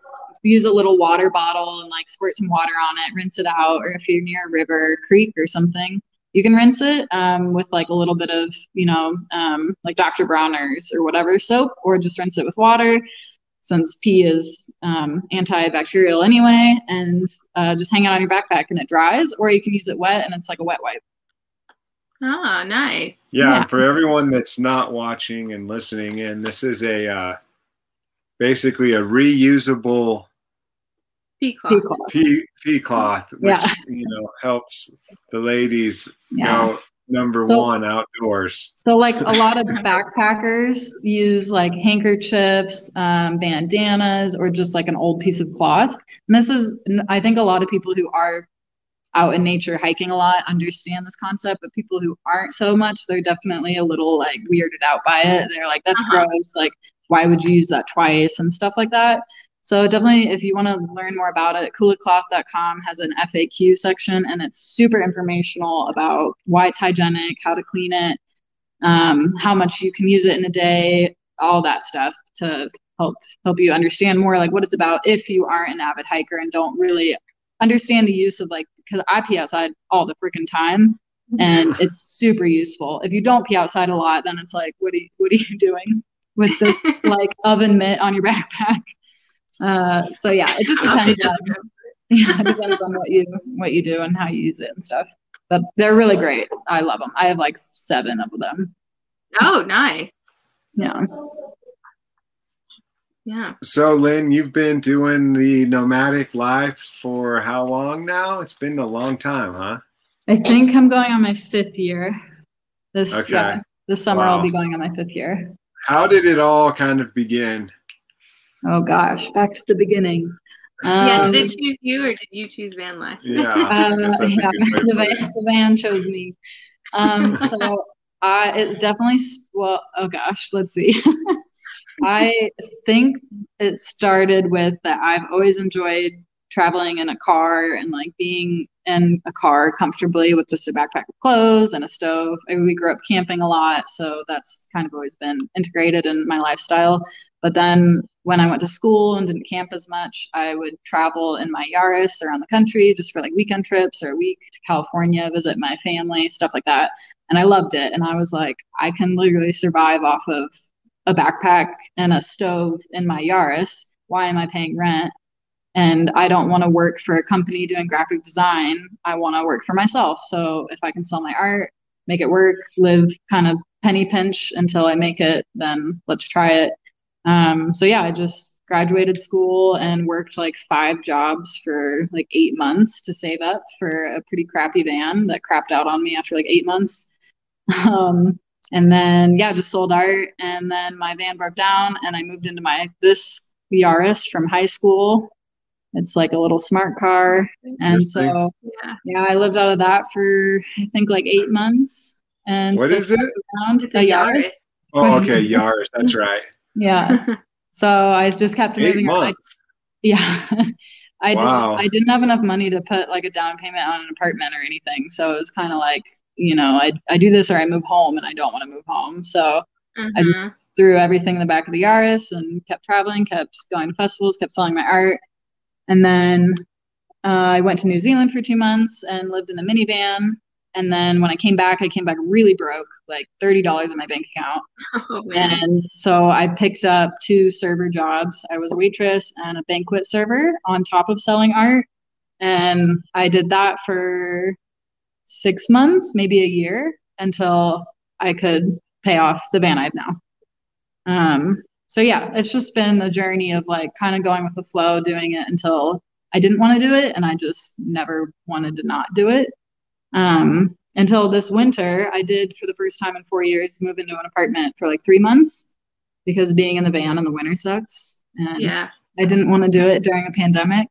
use a little water bottle and like squirt some water on it, rinse it out. Or if you're near a river, creek, or something, you can rinse it um, with like a little bit of, you know, um, like Dr. Bronner's or whatever soap, or just rinse it with water since pee is um, antibacterial anyway, and uh, just hang it on your backpack and it dries, or you can use it wet and it's like a wet wipe. Ah, nice. Yeah, yeah. for everyone that's not watching and listening in, this is a uh, basically a reusable pee cloth. Pee, pee cloth, which yeah. you know helps the ladies yeah. go number so, one outdoors. So like a lot of backpackers use like handkerchiefs, um, bandanas, or just like an old piece of cloth. And this is, I think, a lot of people who are out in nature hiking a lot understand this concept, but people who aren't so much, they're definitely a little like weirded out by it. They're like, "That's uh-huh. gross." Like, why would you use that twice and stuff like that. So definitely, if you want to learn more about it, kulacloth.com has an FAQ section, and it's super informational about why it's hygienic, how to clean it, um, how much you can use it in a day, all that stuff to help help you understand more like what it's about if you aren't an avid hiker and don't really understand the use of like because I pee outside all the freaking time and it's super useful. If you don't pee outside a lot, then it's like what are you, what are you doing with this like oven mitt on your backpack? Uh, so yeah, it just depends on yeah, it depends on what you what you do and how you use it and stuff. But they're really great. I love them. I have like seven of them. Oh, nice. Yeah. Yeah. So, Lynn, you've been doing the nomadic life for how long now? It's been a long time, huh? I think I'm going on my fifth year. This Okay. yeah, this summer I'll be going on my fifth year. How did it all kind of begin? Oh gosh, back to the beginning. yeah. Um, Did they choose you or did you choose van life? Yeah. Uh, guess that's a yeah, good way to the, van, the van chose me. Um, so I, it's definitely well. Oh gosh, let's see. I think it started with that I've always enjoyed traveling in a car and like being in a car comfortably with just a backpack of clothes and a stove. I, we grew up camping a lot, so that's kind of always been integrated in my lifestyle. But then when I went to school and didn't camp as much, I would travel in my Yaris around the country just for like weekend trips or a week to California, visit my family, stuff like that. And I loved it. And I was like, I can literally survive off of a backpack and a stove in my Yaris. Why am I paying rent? And I don't want to work for a company doing graphic design. I want to work for myself. So if I can sell my art, make it work, live kind of penny pinch until I make it, then let's try it. Um, so yeah, I just graduated school and worked like five jobs for like eight months to save up for a pretty crappy van that crapped out on me after like eight months. Um, and then yeah, just sold art, and then my van broke down, and I moved into my this Yaris from high school. It's like a little smart car, and so Yeah. yeah, I lived out of that for I think like eight months. And what is it? around It's a a Yaris. Yaris. Oh, okay, Yaris. That's right. Yeah. So I just kept Eight moving around. I- Yeah. I Wow. just I didn't have enough money to put like a down payment on an apartment or anything. So it was kind of like, you know, I I do this or I move home and I don't want to move home. So I just Mhm. threw everything in the back of the Yaris and kept traveling, kept going to festivals, kept selling my art. And then uh, I went to New Zealand for two months and lived in a minivan. And then when I came back, I came back really broke, like $30 in my bank account. Oh. And so I picked up two server jobs. I was a waitress and a banquet server on top of selling art. And I did that for six months, maybe a year, until I could pay off the van I have now. Um, so yeah, it's just been a journey of like kind of going with the flow, doing it until I didn't want to do it, and I just never wanted to not do it. Um, until this winter, I did for the first time in four years move into an apartment for like three months because being in the van in the winter sucks. And yeah. I didn't want to do it during a pandemic.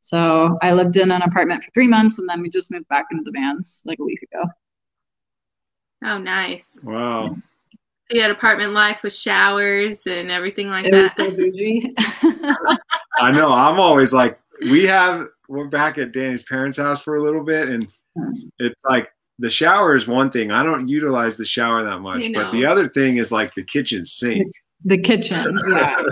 So I lived in an apartment for three months and then we just moved back into the vans like a week ago. Oh, nice. Wow. So you had apartment life with showers and everything like It that. was so bougie. I know. I'm always like, we have, we're back at Danny's parents' house for a little bit, and it's like the shower is one thing. I don't utilize the shower that much, You but the other thing is like the kitchen sink. the kitchen.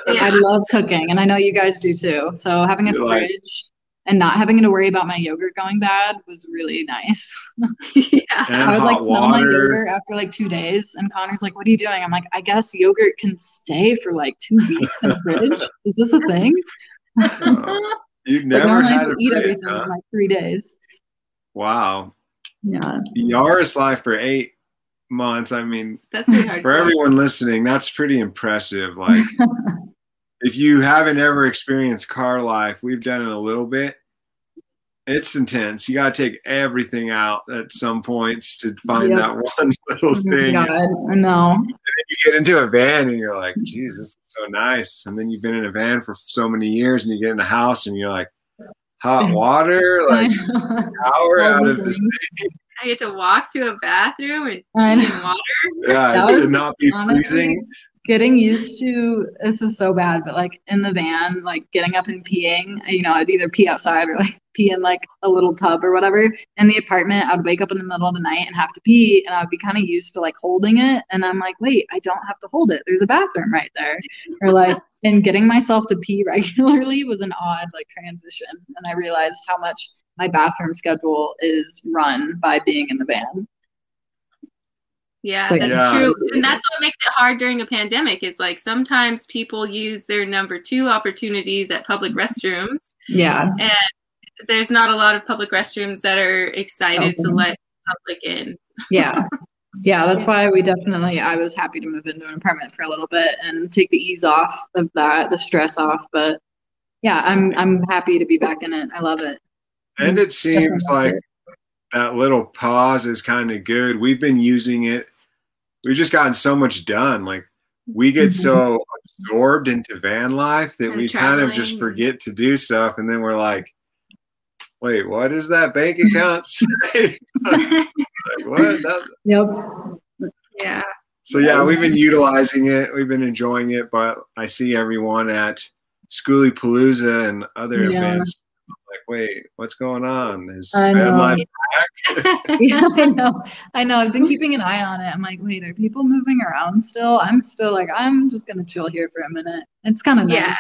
Yeah. I love cooking and I know you guys do too. So having a You're like- fridge and not having to worry about my yogurt going bad was really nice. yeah. I would like hot smell my yogurt after like two days, and Connor's like, "What are you doing?" I'm like, "I guess yogurt can stay for like two weeks in the fridge. Is this a thing?" You've It's like never I have had to a eat fridge, everything huh? in like three days. Wow. Yeah, Yaris life for eight months. I mean, That's pretty hard. for everyone listening, that's pretty impressive. Like, if you haven't ever experienced car life, we've done it a little bit. It's intense. You got to take everything out at some points to find Yep. that one little Oh thing. God, I know. you get into a van and you're like, geez, this is so nice. And then you've been in a van for so many years and you get in a house and you're like, hot water, like power All out of the city. I get to walk to a bathroom and I pee in know. water. Yeah, That it could was not be honestly- freezing. getting used to this is so bad, but like in the van, like getting up and peeing, uh, you know, I'd either pee outside or like pee in like a little tub or whatever. In the apartment, I'd wake up in the middle of the night and have to pee, and I'd be kind of used to like holding it. And I'm like, wait, I don't have to hold it. There's a bathroom right there. Or like, and getting myself to pee regularly was an odd like transition. And I realized how much my bathroom schedule is run by being in the van. Yeah, So, that's yeah. true. And that's what makes it hard during a pandemic is like sometimes people use their number two opportunities at public restrooms. Yeah. And there's not a lot of public restrooms that are excited to Open. let public in. Yeah. Yeah, that's why we definitely I was happy to move into an apartment for a little bit and take the ease off of that, the stress off. But yeah, I'm I'm happy to be back in it. I love it. And it seems like that little pause is kind of good. We've been using it. We've just gotten so much done. Like we get so Mm-hmm. absorbed into van life that And we kind of just forget to do stuff, and then we're like, "Wait, what is that bank account say?" like, what? That- Yep. yeah. so yeah, we've been utilizing it. We've been enjoying it, but I see everyone at Skoolie Palooza and other Yeah. events. I'm like, wait, what's going on? Is I van know. life yeah, I know. I know. I've been keeping an eye on it. I'm like, wait, are people moving around still? I'm still like, I'm just gonna chill here for a minute. It's kind of nice. Yeah.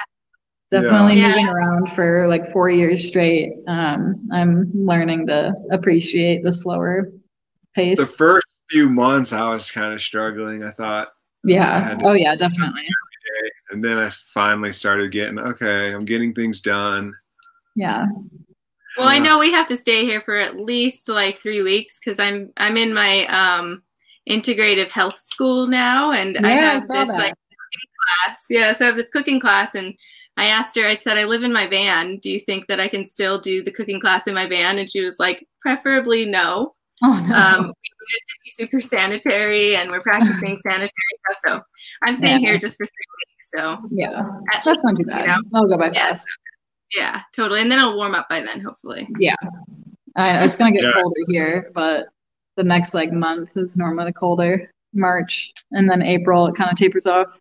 Definitely Yeah. moving around for like four years straight. Um, I'm learning to appreciate the slower pace. the first few months I was kind of struggling. I thought, yeah. had to- Oh yeah, definitely. and then I finally started getting okay. I'm getting things done. Yeah. Well, I know we have to stay here for at least like three weeks because I'm I'm in my um integrative health school now, and I Yeah, I have saw this that. like cooking class. Yeah, so I have this cooking class, and I asked her. I said, I live in my van. Do you think that I can still do the cooking class in my van? And she was like, preferably no. Oh no. Um, we need to be super sanitary, and we're practicing sanitary stuff. So I'm staying Yeah. here just for three weeks. So yeah. at That's not too least, you bad. know, That'll go by Yeah. fast. yeah, totally. And then it'll warm up by then, hopefully. Yeah. I, it's gonna get Yeah. colder here, but the next like month is normally colder. March and then April it kind of tapers off.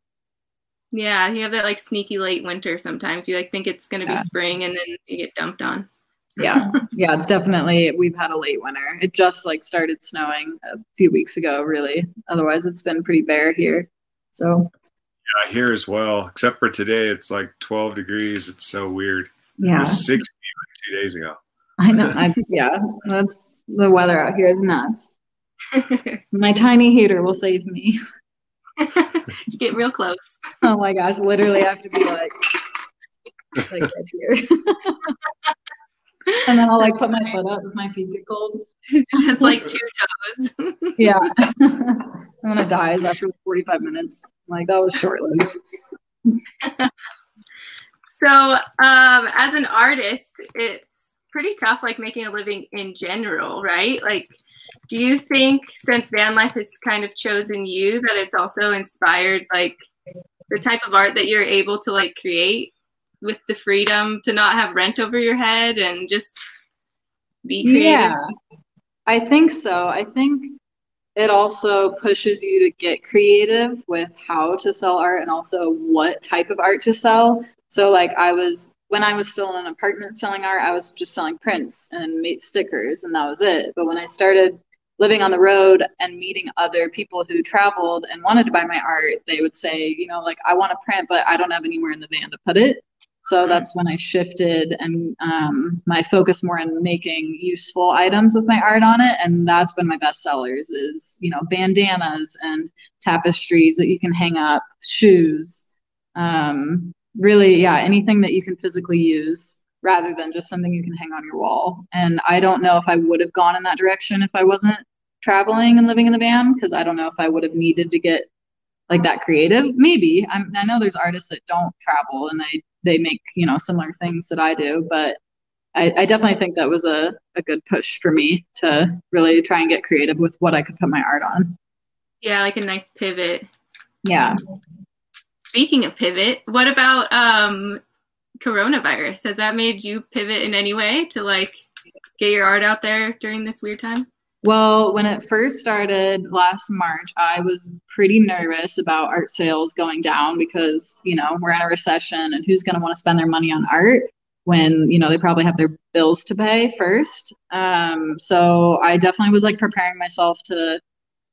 Yeah, you have that like sneaky late winter sometimes. You like think it's gonna be Yeah. spring and then you get dumped on. Yeah. Yeah, it's definitely we've had a late winter. It just like started snowing a few weeks ago, really. Otherwise it's been pretty bare here. So Yeah, here as well. Except for today, it's like 12 degrees. It's so weird. It yeah. was 60 like two days ago. I know. I, yeah. That's the weather out here is nuts. My tiny heater will save me. you get real close. Oh my gosh, literally I have to be like like right here. and then I'll like put my foot up if my feet get cold. Just like two toes. Yeah. and then it dies after 45 minutes. Like that was short lived. so um as an artist, it's pretty tough like making a living in general, right? Like do you think since van life has kind of chosen you that it's also inspired like the type of art that you're able to like create with the freedom to not have rent over your head and just be creative? Yeah. I think so. I think it also pushes you to get creative with how to sell art and also what type of art to sell. So like I was when I was still in an apartment selling art, I was just selling prints and made stickers and that was it. But when I started living on the road and meeting other people who traveled and wanted to buy my art, they would say, you know, like I want to print, but I don't have anywhere in the van to put it. So that's when I shifted and um, my focus more on making useful items with my art on it, and that's been my best sellers is you know bandanas and tapestries that you can hang up, shoes, um, really yeah anything that you can physically use rather than just something you can hang on your wall. And I don't know if I would have gone in that direction if I wasn't traveling and living in the van because I don't know if I would have needed to get like that creative. Maybe I'm, I know there's artists that don't travel and they they make you know similar things that I do, but I, I definitely think that was a, a good push for me to really try and get creative with what I could put my art on. Yeah, like a nice pivot. Yeah. Speaking of pivot, what about um coronavirus? Has that made you pivot in any way to like get your art out there during this weird time? Well, when it first started last March, I was pretty nervous about art sales going down because, you know, we're in a recession and who's going to want to spend their money on art when, you know, they probably have their bills to pay first. Um, so I definitely was like preparing myself to,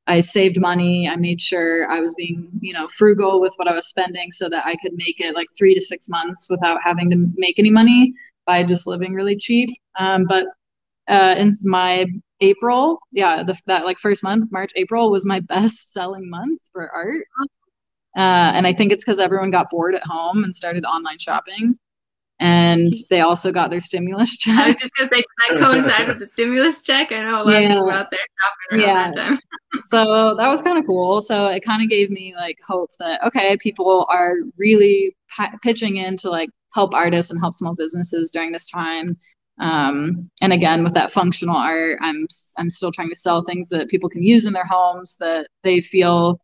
I saved money. I made sure I was being, you know, frugal with what I was spending so that I could make it like three to six months without having to make any money by just living really cheap. Um, but uh, in my April, yeah, the, that like first month, March, April was my best selling month for art. Uh, and I think it's because everyone got bored at home and started online shopping. and they also got their stimulus check. I was just gonna say that coincide with the stimulus check. I know a lot yeah. of people out there shopping around yeah. that time. so that was kind of cool. So it kind of gave me like hope that okay, people are really p- pitching in to like help artists and help small businesses during this time. Um, and again, with that functional art, I'm I'm still trying to sell things that people can use in their homes that they feel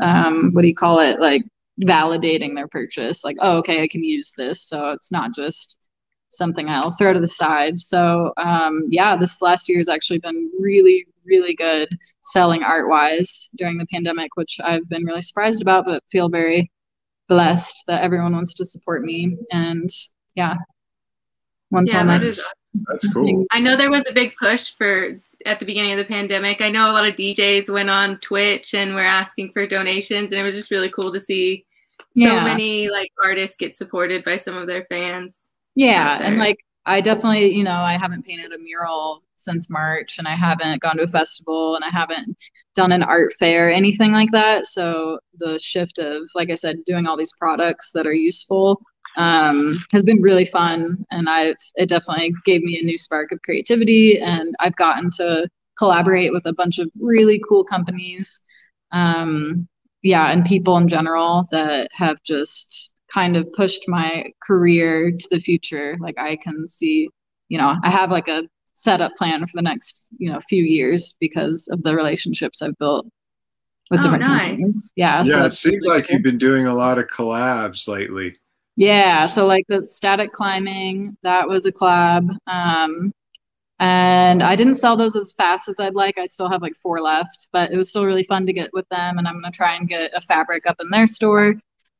um, what do you call it? Like validating their purchase like oh okay i can use this. So it's not just something i'll throw to the side. So um, yeah this last year has actually been really really good selling art wise during the pandemic which i've been really surprised about but feel very blessed that everyone wants to support me. And yeah once yeah, that is that's cool i know there was a big push for at the beginning of the pandemic. I know a lot of DJs went on Twitch and were asking for donations, and it was just really cool to see yeah. so many like artists get supported by some of their fans. Yeah, and like I definitely, you know, I haven't painted a mural since March, and I haven't gone to a festival, and I haven't done an art fair, anything like that. So the shift of, like I said, doing all these products that are useful um, has been really fun, and I've it definitely gave me a new spark of creativity, and I've gotten to collaborate with a bunch of really cool companies, um, yeah, and people in general that have just kind of pushed my career to the future. Like I can see, you know, I have like a setup plan for the next you know few years because of the relationships I've built with oh, different nice. companies. Yeah. Yeah, so it seems like you've been doing a lot of collabs lately. Yeah, so like the static climbing, that was a collab. Um, and I didn't sell those as fast as I'd like. I still have like four left, but it was still really fun to get with them. And I'm gonna try and get a fabric up in their store.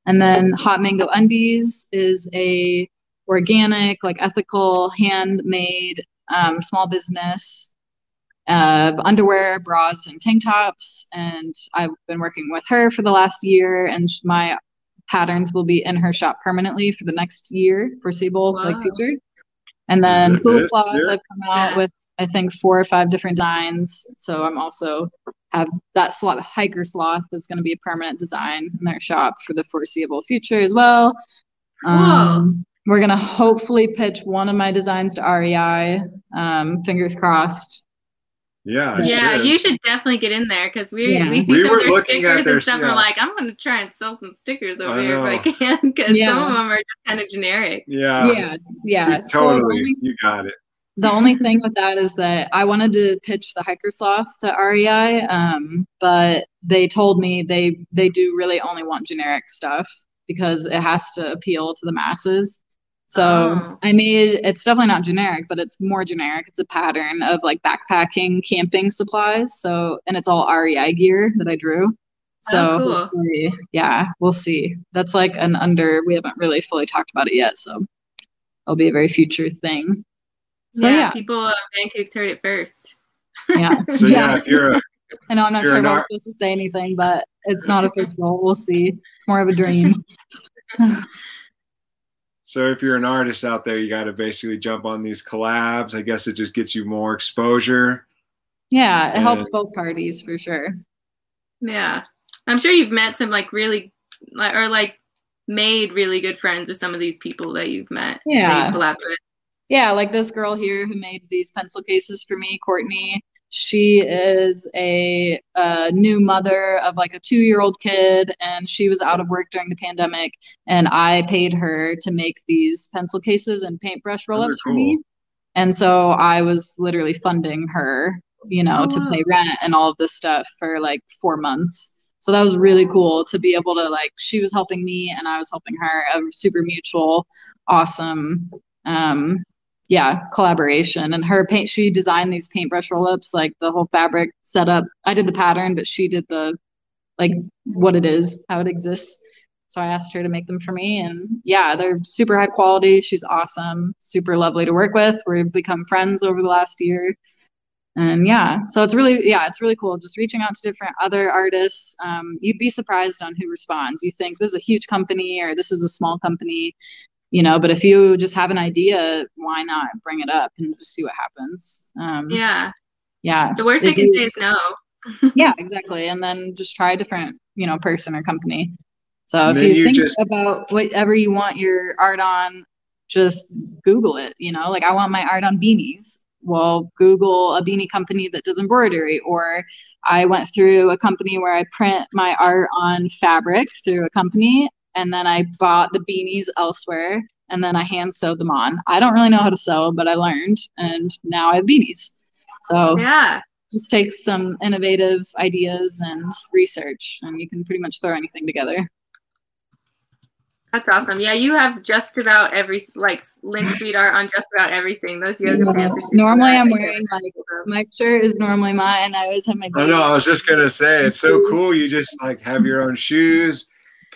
And then Hot Mango Undies is a organic, like ethical, handmade um, small business uh, underwear, bras, and tank tops. And I've been working with her for the last year, and my patterns will be in her shop permanently for the next year, foreseeable wow. like future. And then Kula Cloth, I've come out yeah. with I think four or five different designs. So I'm also have that sloth, hiker sloth that's going to be a permanent design in their shop for the foreseeable future as well. Um, we're going to hopefully pitch one of my designs to REI. Um, fingers crossed. Yeah. Yeah, you should definitely get in there because we yeah. we see we some of their stickers their, and stuff. Yeah. We're like, I'm going to try and sell some stickers over here if I can because yeah. some of them are just kind of generic. Yeah. Yeah. Yeah. totally. So only, you got it. The only thing with that is that I wanted to pitch the hiker sloth to REI, um, but they told me they they do really only want generic stuff because it has to appeal to the masses. So oh. I made it's definitely not generic, but it's more generic. It's a pattern of like backpacking, camping supplies. So and it's all REI gear that I drew. So oh, cool. yeah, we'll see. That's like an under. We haven't really fully talked about it yet, so it'll be a very future thing. So yeah, yeah. people uh, pancakes heard it first. Yeah. so yeah, yeah if you're a, I know I'm not sure if I'm supposed to say anything, but it's not official. We'll see. It's more of a dream. So if you're an artist out there, you got to basically jump on these collabs. I guess it just gets you more exposure. Yeah, it and helps both parties for sure. Yeah. I'm sure you've met some like really or like made really good friends with some of these people that you've met. Yeah. You collabed with. Yeah, like this girl here who made these pencil cases for me, Courtney. She is a, a new mother of like a two year old kid, and she was out of work during the pandemic. And I paid her to make these pencil cases and paintbrush roll ups cool. for me. And so I was literally funding her, you know, oh, to pay rent and all of this stuff for like four months. So that was really cool to be able to like, she was helping me and I was helping her. A super mutual, awesome um, yeah collaboration. And her paint she designed these paintbrush roll-ups like the whole fabric setup. I did the pattern but she did the like what it is how it exists. So i asked her to make them for me and yeah they're super high quality. She's awesome super lovely to work with. We've become friends over the last year. And yeah so it's really yeah it's really cool just reaching out to different other artists. Um, you'd be surprised on who responds. You think this is a huge company or this is a small company you know but if you just have an idea why not bring it up and just see what happens um, yeah yeah the worst they can say is no yeah exactly and then just try a different you know person or company so and if you, you think just... about whatever you want your art on just Google it. You know, like I want my art on beanies. Well, Google a beanie company that does embroidery, or I went through a company where I print my art on fabric through a company, and then I bought the beanies elsewhere, and then I hand sewed them on. I don't really know how to sew, but I learned, and now I have beanies. So Yeah. just takes some innovative ideas and research, and you can pretty much throw anything together. That's awesome. Yeah, you have just about every like Lynn Street art on just about everything. Those yoga Yeah. pants are super Normally, I'm wearing like my shirt is normally mine. I always have my. I know. I was just gonna say it's so cool. You just like have your own shoes,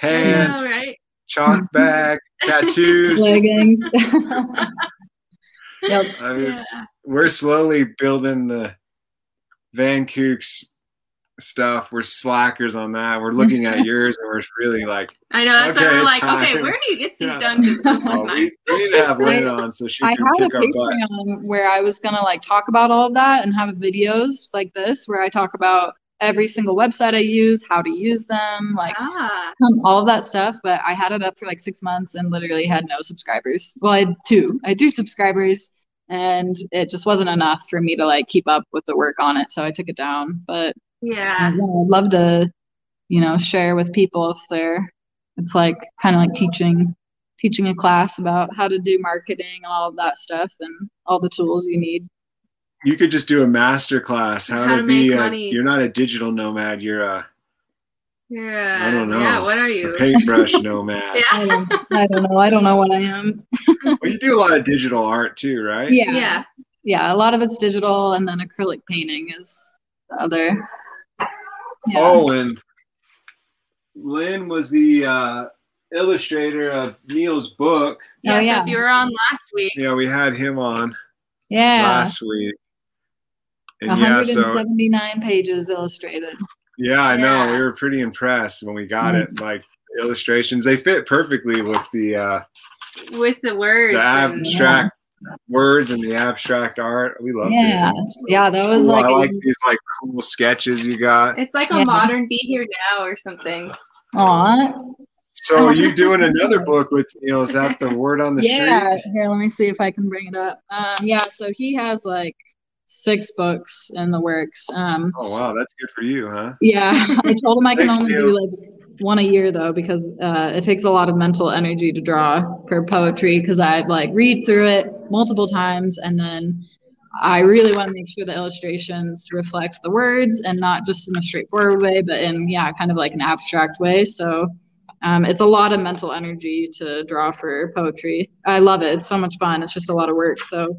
I know, pants, right? chalk bag, tattoos. leggings. yep. I mean, Yeah. we're slowly building the Van Kooks stuff. We're slackers on that. We're looking at yours, and we're really like, I know. That's Okay, why we're like, okay, where do you get these Yeah. done? 'Cause those look nice. we, we need to have Lynn on so she I can had a kick our butt. Patreon where I was gonna like talk about all of that and have videos like this where I talk about every single website I use, how to use them, like Ah, um, all of that stuff. But I had it up for like six months and literally had no subscribers. Well, I had two. I had two subscribers, and it just wasn't enough for me to like keep up with the work on it. So I took it down. But yeah. I'd love to, you know, share with people if they're. It's like kind of like teaching, teaching a class about how to do marketing and all of that stuff and all the tools you need. You could just do a master class how, How to, to be. make A, money. you're not a digital nomad. You're a, Yeah. I don't know. Yeah, what are a you? paintbrush nomad. I Yeah. don't, I don't know. I don't know what I am. Well, you do a lot of digital art too, right? Yeah. Yeah. Yeah. A lot of it's digital, and then acrylic painting is the other. Yeah. Oh, and Lynn was the uh, illustrator of Neil's book. Yeah, Oh, so yeah. if you were on last week, Yeah, we had him on yeah. last week. And yeah, so 179 pages illustrated. yeah, I know we were pretty impressed when we got Mm. it. Like illustrations, they fit perfectly with the uh, with the words. the and- abstract words and the abstract art. We love Yeah. it. Yeah, that was Cool. like, I a- like these like cool sketches you got. It's like a modern Be Here Now or something. aw. So are you doing another book with Neil? Is that the word on the Yeah. street? Yeah. Here, let me see if I can bring it up. Um, yeah, so he has like six books in the works. Um, Oh wow, that's good for you, huh? Yeah, I told him I can only Neil. do like one a year though because uh, it takes a lot of mental energy to draw for poetry because I like read through it multiple times and then I really want to make sure the illustrations reflect the words and not just in a straightforward way, but in yeah, kind of like an abstract way. So um, it's a lot of mental energy to draw for poetry. I love it. It's so much fun. It's just a lot of work. So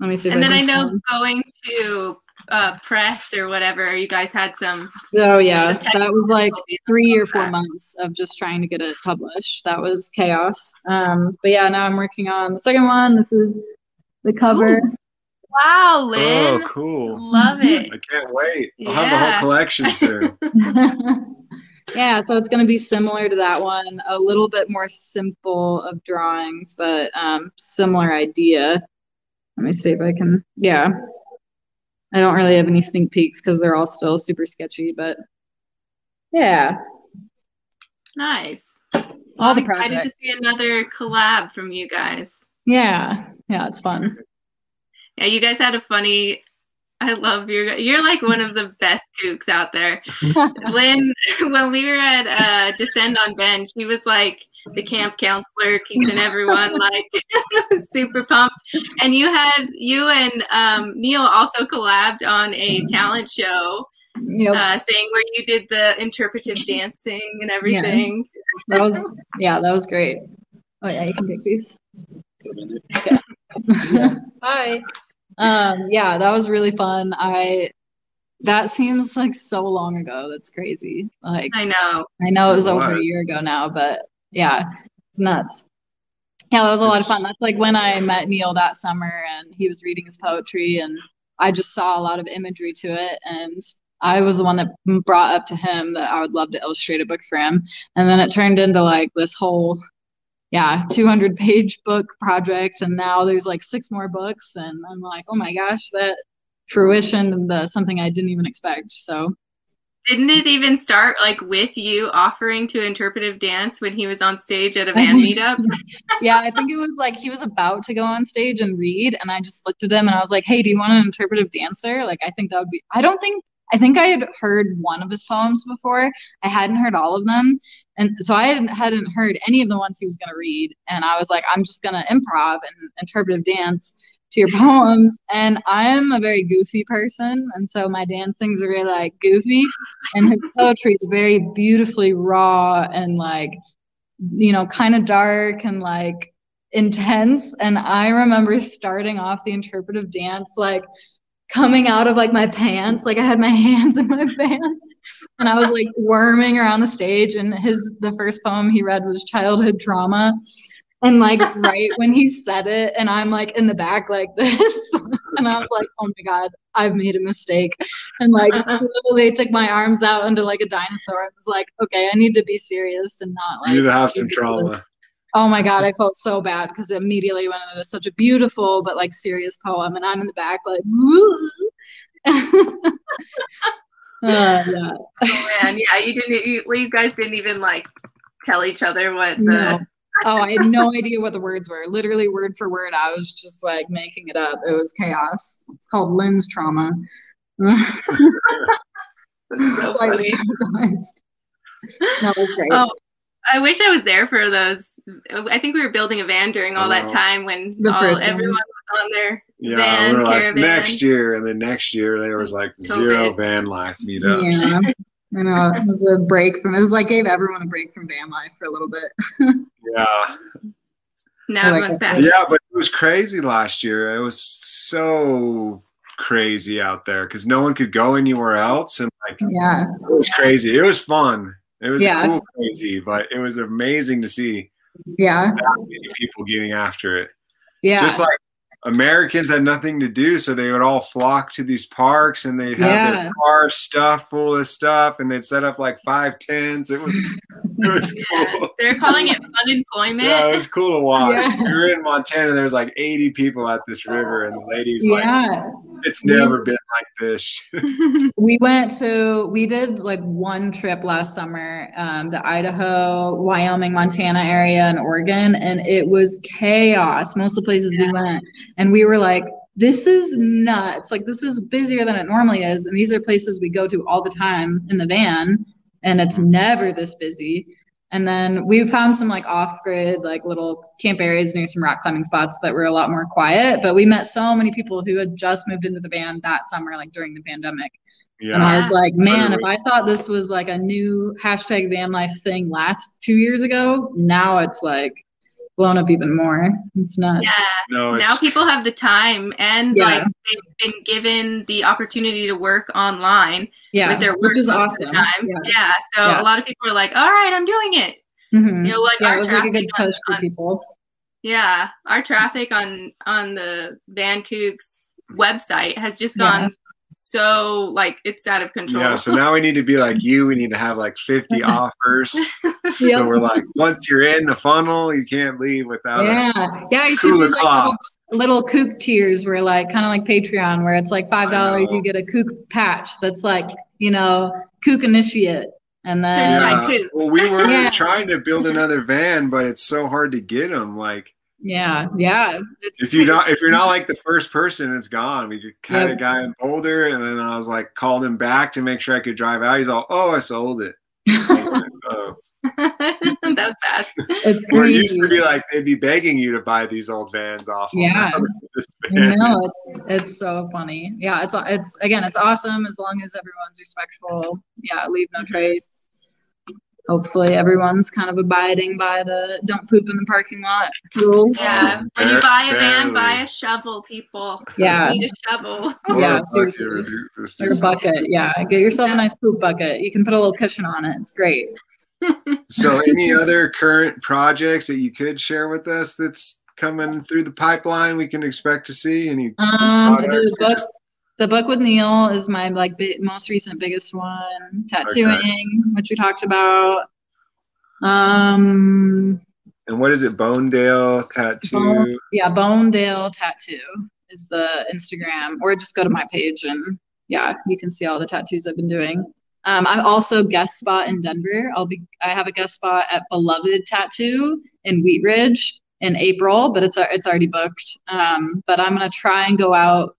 let me see. If And then I know find- going to uh, press or whatever, you guys had some. Oh yeah, that was like three or four that. months of just trying to get it published. That was chaos. Um, but yeah, now I'm working on the second one. This is the cover. Ooh. Wow, Lynn. Oh, cool. Love it. I can't wait. I'll have a whole collection soon. yeah, so it's going to be similar to that one, a little bit more simple of drawings, but um, similar idea. Let me see if I can. Yeah, I don't really have any sneak peeks because they're all still super sketchy, but yeah, Nice. all the I'm excited to see another collab from you guys. Yeah, yeah, it's fun. Yeah, you guys had a funny. I love your. You're like one of the best kooks out there. Lynn, when we were at uh, Descend on Bend, she was like the camp counselor, keeping everyone like super pumped. And you had you and um, Neil also collabed on a talent show Yep. uh, thing where you did the interpretive dancing and everything. That was yeah, that was great. Oh yeah, you can take these. Okay. Hi. Um, yeah, that was really fun. I that seems like so long ago. That's crazy. Like I know. I know it was over a year ago now, but yeah, it's nuts. Yeah, that was a lot of fun. That's like when I met Neil that summer and he was reading his poetry and I just saw a lot of imagery to it and I was the one that brought up to him that I would love to illustrate a book for him. And then it turned into like this whole yeah, 200 page book project and now there's like six more books and I'm like, "Oh my gosh, that fruition and the something I didn't even expect." So Didn't it even start like with you offering to interpretive dance when he was on stage at a band meetup? yeah, I think it was like he was about to go on stage and read, and I just looked at him and I was like, "Hey, do you want an interpretive dancer?" Like, I think that would be. I don't think. I think I had heard one of his poems before. I hadn't heard all of them, and so I hadn't, hadn't heard any of the ones he was going to read. And I was like, I'm just going to improv and interpretive dance to your poems. And I'm a very goofy person. And so my dancings are very like goofy. And his poetry is very beautifully raw and like, you know, kind of dark and like intense. And I remember starting off the interpretive dance like coming out of like my pants like i had my hands in my pants and i was like worming around the stage and his the first poem he read was childhood trauma and like right when he said it, and I'm like in the back like this, and I was like, oh my god, I've made a mistake. And like slowly took my arms out into like a dinosaur. I was like, okay, I need to be serious and not like you need to have some trauma. Oh my god, I felt so bad because immediately went into such a beautiful but like serious poem, and I'm in the back like, uh, yeah. Oh man, yeah, you didn't. You, well, you guys didn't even like tell each other what the no oh, I had no idea what the words were. Literally word for word, I was just like making it up. It was chaos. It's called lens trauma. so funny. was great. Oh, I wish I was there for those. I think we were building a van during all that oh. time when all, everyone was on their yeah, van we caravan. Like, next year, and then next year there was like COVID. zero van life meetups. Yeah. I know it was a break from it was like gave everyone a break from van life for a little bit. yeah. Now everyone's back. Yeah, but it was crazy last year. It was so crazy out there because no one could go anywhere else, and like yeah, it was crazy. It was fun. It was yeah. cool, crazy, but it was amazing to see. Yeah, people getting after it. Yeah, just like Americans had nothing to do, so they would all flock to these parks and they'd have yeah. their car stuffed full of stuff and they'd set up like five tents. It was, it was yeah. cool. They're calling it fun employment. Yeah, it was cool to watch. Yeah. We were in Montana, there was like 80 people at this river, and the ladies yeah. like it's never been like this. we went to we did like one trip last summer, um, the Idaho, Wyoming, Montana area and Oregon, and it was chaos. Most of the places we went and we were like, this is nuts. Like, this is busier than it normally is. And these are places we go to all the time in the van, and it's never this busy. And then we found some like off grid, like little camp areas near some rock climbing spots that were a lot more quiet. But we met so many people who had just moved into the van that summer, like during the pandemic. Yeah. And I was like, man, if I thought this was like a new hashtag van life thing last two years ago, now it's like blown up even more. It's nuts. Yeah. No, now people have the time and yeah. like they've been given the opportunity to work online yeah. with their work which is awesome. time. Yeah. yeah. So yeah. a lot of people are like, all right, I'm doing it. Mm-hmm. You know, like yeah, it was like a good push on, for people. Yeah. Our traffic on on the Van Kooks website has just gone so like it's out of control. Yeah, so now we need to be like you. We need to have like 50 offers. So we're like, once you're in the funnel, you can't leave without yeah, yeah. You should do like little, little kook tiers where like kind of like Patreon, where it's like five dollars, you get a kook patch that's like you know kook initiate. And then, yeah. well, we were yeah. trying to build another van, but it's so hard to get them. Like, yeah, yeah. It's if you're not if you're not like the first person, it's gone. We had yep. a guy in Boulder, and then I was like called him back to make sure I could drive out. He's all, "Oh, I sold it." oh. That's fast. It's crazy. it used to be like they'd be begging you to buy these old vans off. Yeah, no, it's it's so funny. Yeah, it's it's again, it's awesome as long as everyone's respectful. Yeah, leave no trace hopefully everyone's kind of abiding by the don't poop in the parking lot rules. Yeah. When you buy a van, buy a shovel, people. Yeah. You need a shovel. yeah, seriously. Or a bucket. Yeah. Get yourself yeah. a nice poop bucket. You can put a little cushion on it. It's great. so any other current projects that you could share with us that's coming through the pipeline we can expect to see? Any um the book the book with Neil is my like most recent biggest one. Tattooing, okay. which we talked about. Um. And what is it? Bonedale Tattoo. Bone, yeah, Bonedale Tattoo is the Instagram, or just go to my page and yeah, you can see all the tattoos I've been doing. Um, I'm also guest spot in Denver. I'll be I have a guest spot at Beloved Tattoo in Wheat Ridge in April, but it's it's already booked. Um, but I'm gonna try and go out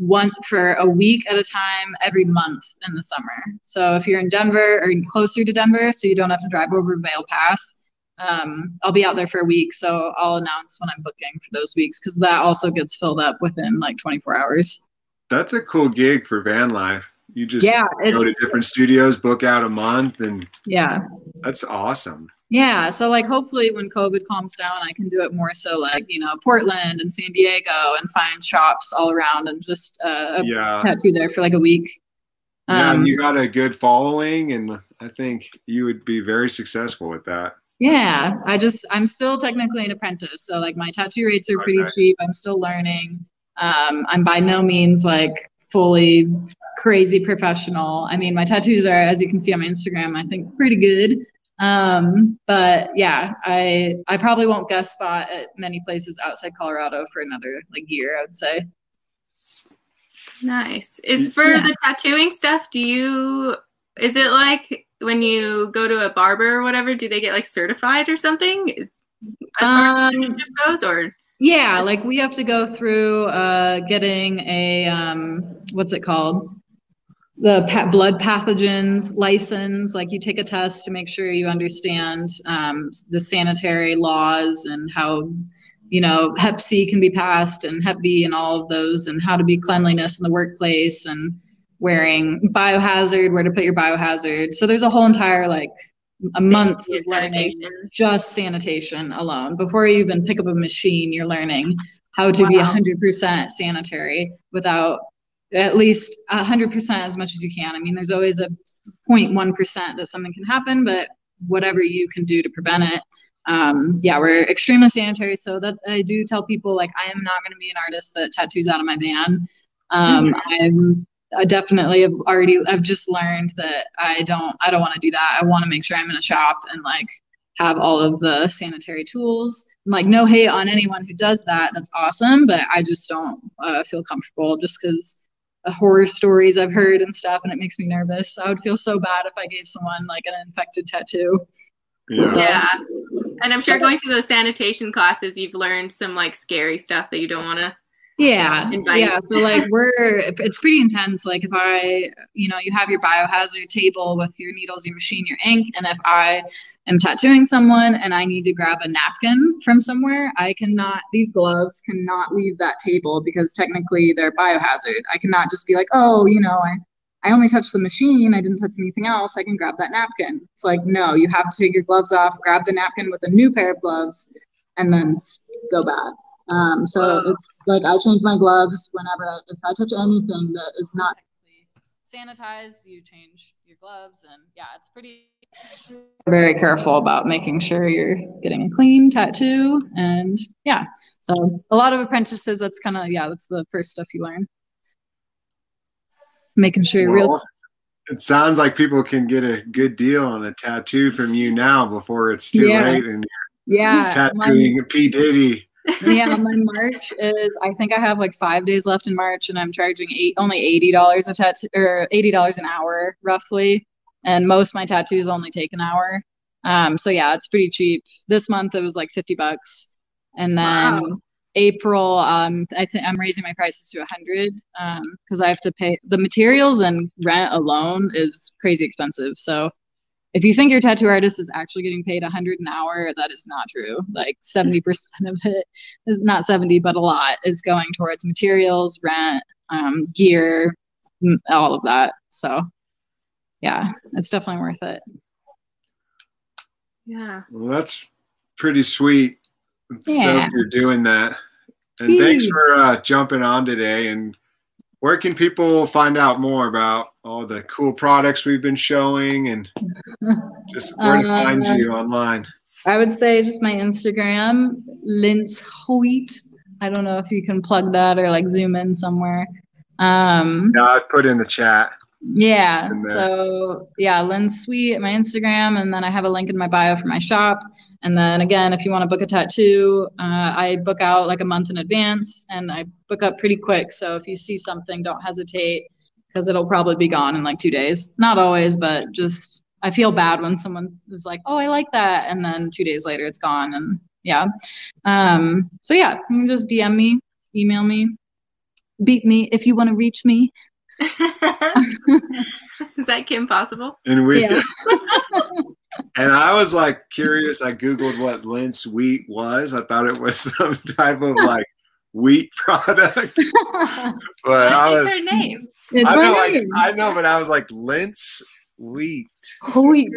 one for a week at a time every month in the summer. So if you're in Denver or closer to Denver, so you don't have to drive over Vail Pass, um, I'll be out there for a week. So I'll announce when I'm booking for those weeks because that also gets filled up within like 24 hours. That's a cool gig for van life. You just yeah, go to different studios, book out a month, and yeah, that's awesome. Yeah, so like hopefully when COVID calms down, I can do it more so like you know Portland and San Diego and find shops all around and just uh, yeah tattoo there for like a week. Yeah, um, you got a good following, and I think you would be very successful with that. Yeah, I just I'm still technically an apprentice, so like my tattoo rates are pretty okay. cheap. I'm still learning. Um, I'm by no means like fully crazy professional. I mean, my tattoos are, as you can see on my Instagram, I think pretty good. Um, but yeah, I I probably won't guest spot at many places outside Colorado for another like year, I would say. Nice. Is for yeah. the tattooing stuff, do you is it like when you go to a barber or whatever, do they get like certified or something? As far um, as goes or yeah, like we have to go through uh, getting a um, what's it called? The blood pathogens license. Like you take a test to make sure you understand um, the sanitary laws and how you know Hep C can be passed and Hep B and all of those, and how to be cleanliness in the workplace and wearing biohazard, where to put your biohazard. So there's a whole entire like a month of learning just sanitation alone. Before you even pick up a machine, you're learning how to wow. be 100% sanitary without at least 100% as much as you can. I mean, there's always a 0.1% that something can happen, but whatever you can do to prevent it. Um, yeah, we're extremely sanitary. So that I do tell people like I am not going to be an artist that tattoos out of my van. Um, mm-hmm. I'm I definitely have already I've just learned that I don't I don't want to do that. I want to make sure I'm in a shop and like have all of the sanitary tools. I'm like no hate on anyone who does that. That's awesome, but I just don't uh, feel comfortable just because Uh, horror stories I've heard and stuff, and it makes me nervous. I would feel so bad if I gave someone like an infected tattoo. Yeah. So, yeah. And I'm sure going through those sanitation classes, you've learned some like scary stuff that you don't want to yeah invite. yeah so like we're it's pretty intense like if i you know you have your biohazard table with your needles your machine your ink and if i am tattooing someone and i need to grab a napkin from somewhere i cannot these gloves cannot leave that table because technically they're biohazard i cannot just be like oh you know i I only touched the machine. I didn't touch anything else. I can grab that napkin. It's like, no, you have to take your gloves off, grab the napkin with a new pair of gloves, and then go back. Um, so it's like I change my gloves whenever if I touch anything that is not sanitized, you change your gloves, and yeah, it's pretty very careful about making sure you're getting a clean tattoo, and yeah, so a lot of apprentices. That's kind of yeah, that's the first stuff you learn. Making sure you're well, real. It sounds like people can get a good deal on a tattoo from you now before it's too yeah. late and yeah, tattooing my, P Diddy yeah, my March is I think I have like five days left in March, and I'm charging eight only eighty dollars a tattoo or eighty dollars an hour roughly, and most my tattoos only take an hour. Um, so yeah, it's pretty cheap. This month it was like fifty bucks, and then wow. April, um, I think I'm raising my prices to a hundred because um, I have to pay the materials and rent alone is crazy expensive. So if you think your tattoo artist is actually getting paid 100 an hour that is not true like 70% of it is not 70 but a lot is going towards materials rent um, gear all of that so yeah it's definitely worth it yeah well that's pretty sweet yeah. you're doing that and thanks for uh, jumping on today and where can people find out more about all the cool products we've been showing and just where to find uh, you online? I would say just my Instagram, Lince wheat. I don't know if you can plug that or like zoom in somewhere. Um, yeah, I put in the chat. Yeah. So yeah, Lynn Sweet, my Instagram, and then I have a link in my bio for my shop. And then again, if you want to book a tattoo, uh, I book out like a month in advance, and I book up pretty quick. So if you see something, don't hesitate. because it'll probably be gone in like two days. Not always, but just I feel bad when someone is like, "Oh, I like that," and then two days later it's gone. And yeah, um, so yeah, you can just DM me, email me, beat me if you want to reach me. Is that Kim possible? And we Yeah. and I was like curious. I googled what Lince wheat was. I thought it was some type of like wheat product, but I was. her name. it's I know, I, name. I know, but I was like Lince wheat. Wheat.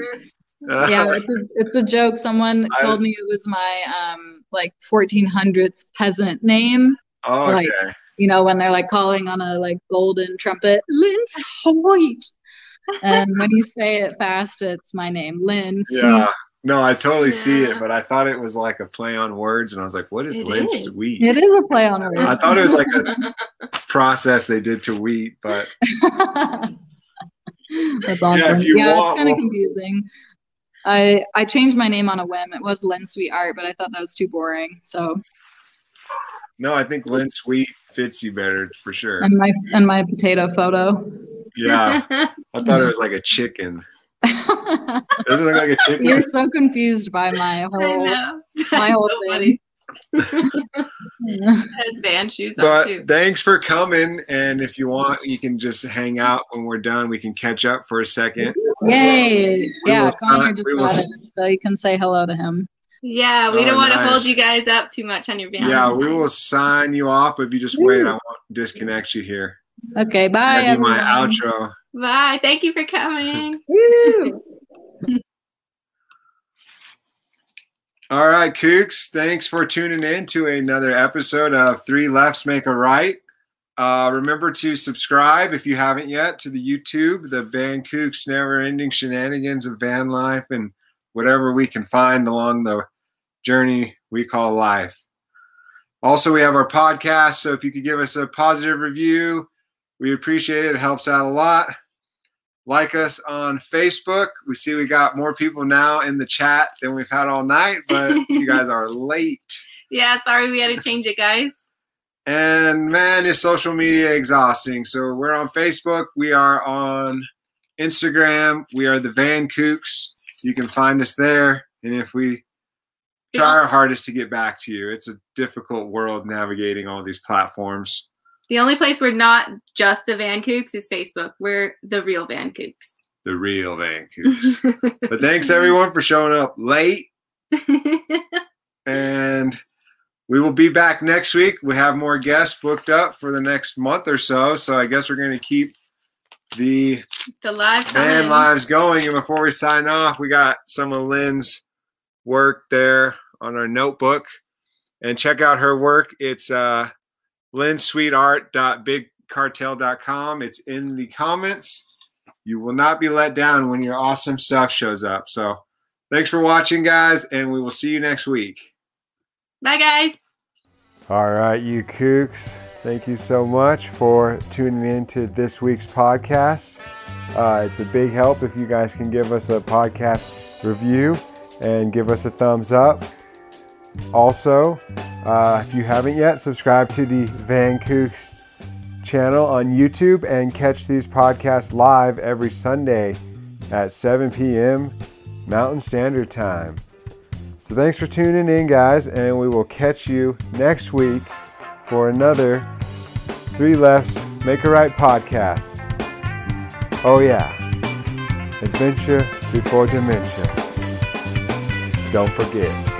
Uh, yeah, it's a, it's a joke. Someone I- told me it was my um like 1400s peasant name. oh, like- okay. You know, when they're like calling on a like golden trumpet, Lince wheat. And when you say it fast, it's my name, Lynn. Yeah. No, I totally see it, but I thought it was like a play on words, and I was like, "What is It Lince is. wheat?" It is a play on words. I thought it was like a process they did to wheat, but That's awesome. Yeah, Yeah, if you it's want, kind of we'll- confusing. I I changed my name on a whim. It was Lynn Sweet Art, but I thought that was too boring. So no, I think Lince wheat fits you better for sure. and my and my potato photo. Yeah, I thought it was like a chicken. Does it look like a chicken? You're so confused by my whole know. my whole so thing. funny. Has van shoes on too. thanks for coming, and if you want, you can just hang out when we're done. We can catch up for a second. Yay! We Yeah, Connor sign- just we will got it, so you can say hello to him. Yeah, we Oh, don't want to hold you guys up too much on your van. Yeah, we will sign you off, if you just wait, I won't disconnect you here. Okay, bye. That'd be my outro. Bye. Thank you for coming. Woo! All right, Kooks. Thanks for tuning in to another episode of Three Lefts Make a Right. Uh, remember to subscribe if you haven't yet to the YouTube, the Van Kooks Never Ending Shenanigans of Van Life and whatever we can find along the journey we call life. Also, we have our podcast. So if you could give us a positive review, we appreciate it. It helps out a lot. Like us on Facebook. We see we got more people now in the chat than we've had all night, but you guys are late. Yeah, sorry we had to change it, guys. And man, is social media exhausting. So we're on Facebook. We are on Instagram. We are the Van Kooks. You can find us there. And if we try our hardest to get back to you, it's a difficult world navigating all these platforms. The only place we're not just the Van Kooks is Facebook. We're the real Van Kooks. The real Van Kooks. but thanks everyone for showing up late. And we will be back next week. We have more guests booked up for the next month or so. So I guess we're going to keep the the live van lives going. And before we sign off, we got some of Lynn's work there on our notebook. And check out her work. It's uh, lynnsweetart.bigcartel.com. It's in the comments. You will not be let down when your awesome stuff shows up. So thanks for watching, guys, and we will see you next week. Bye, guys. All right, you kooks. Thank you so much for tuning in to this week's podcast. Uh, it's a big help if you guys can give us a podcast review and give us a thumbs up. Also, uh, if you haven't yet, subscribe to the Van Kooks channel on YouTube and catch these podcasts live every Sunday at 7 p.m. Mountain Standard Time. So thanks for tuning in, guys, and we will catch you next week for another Three Lefts Make a Right podcast. Oh, yeah. Adventure before dementia. Don't forget.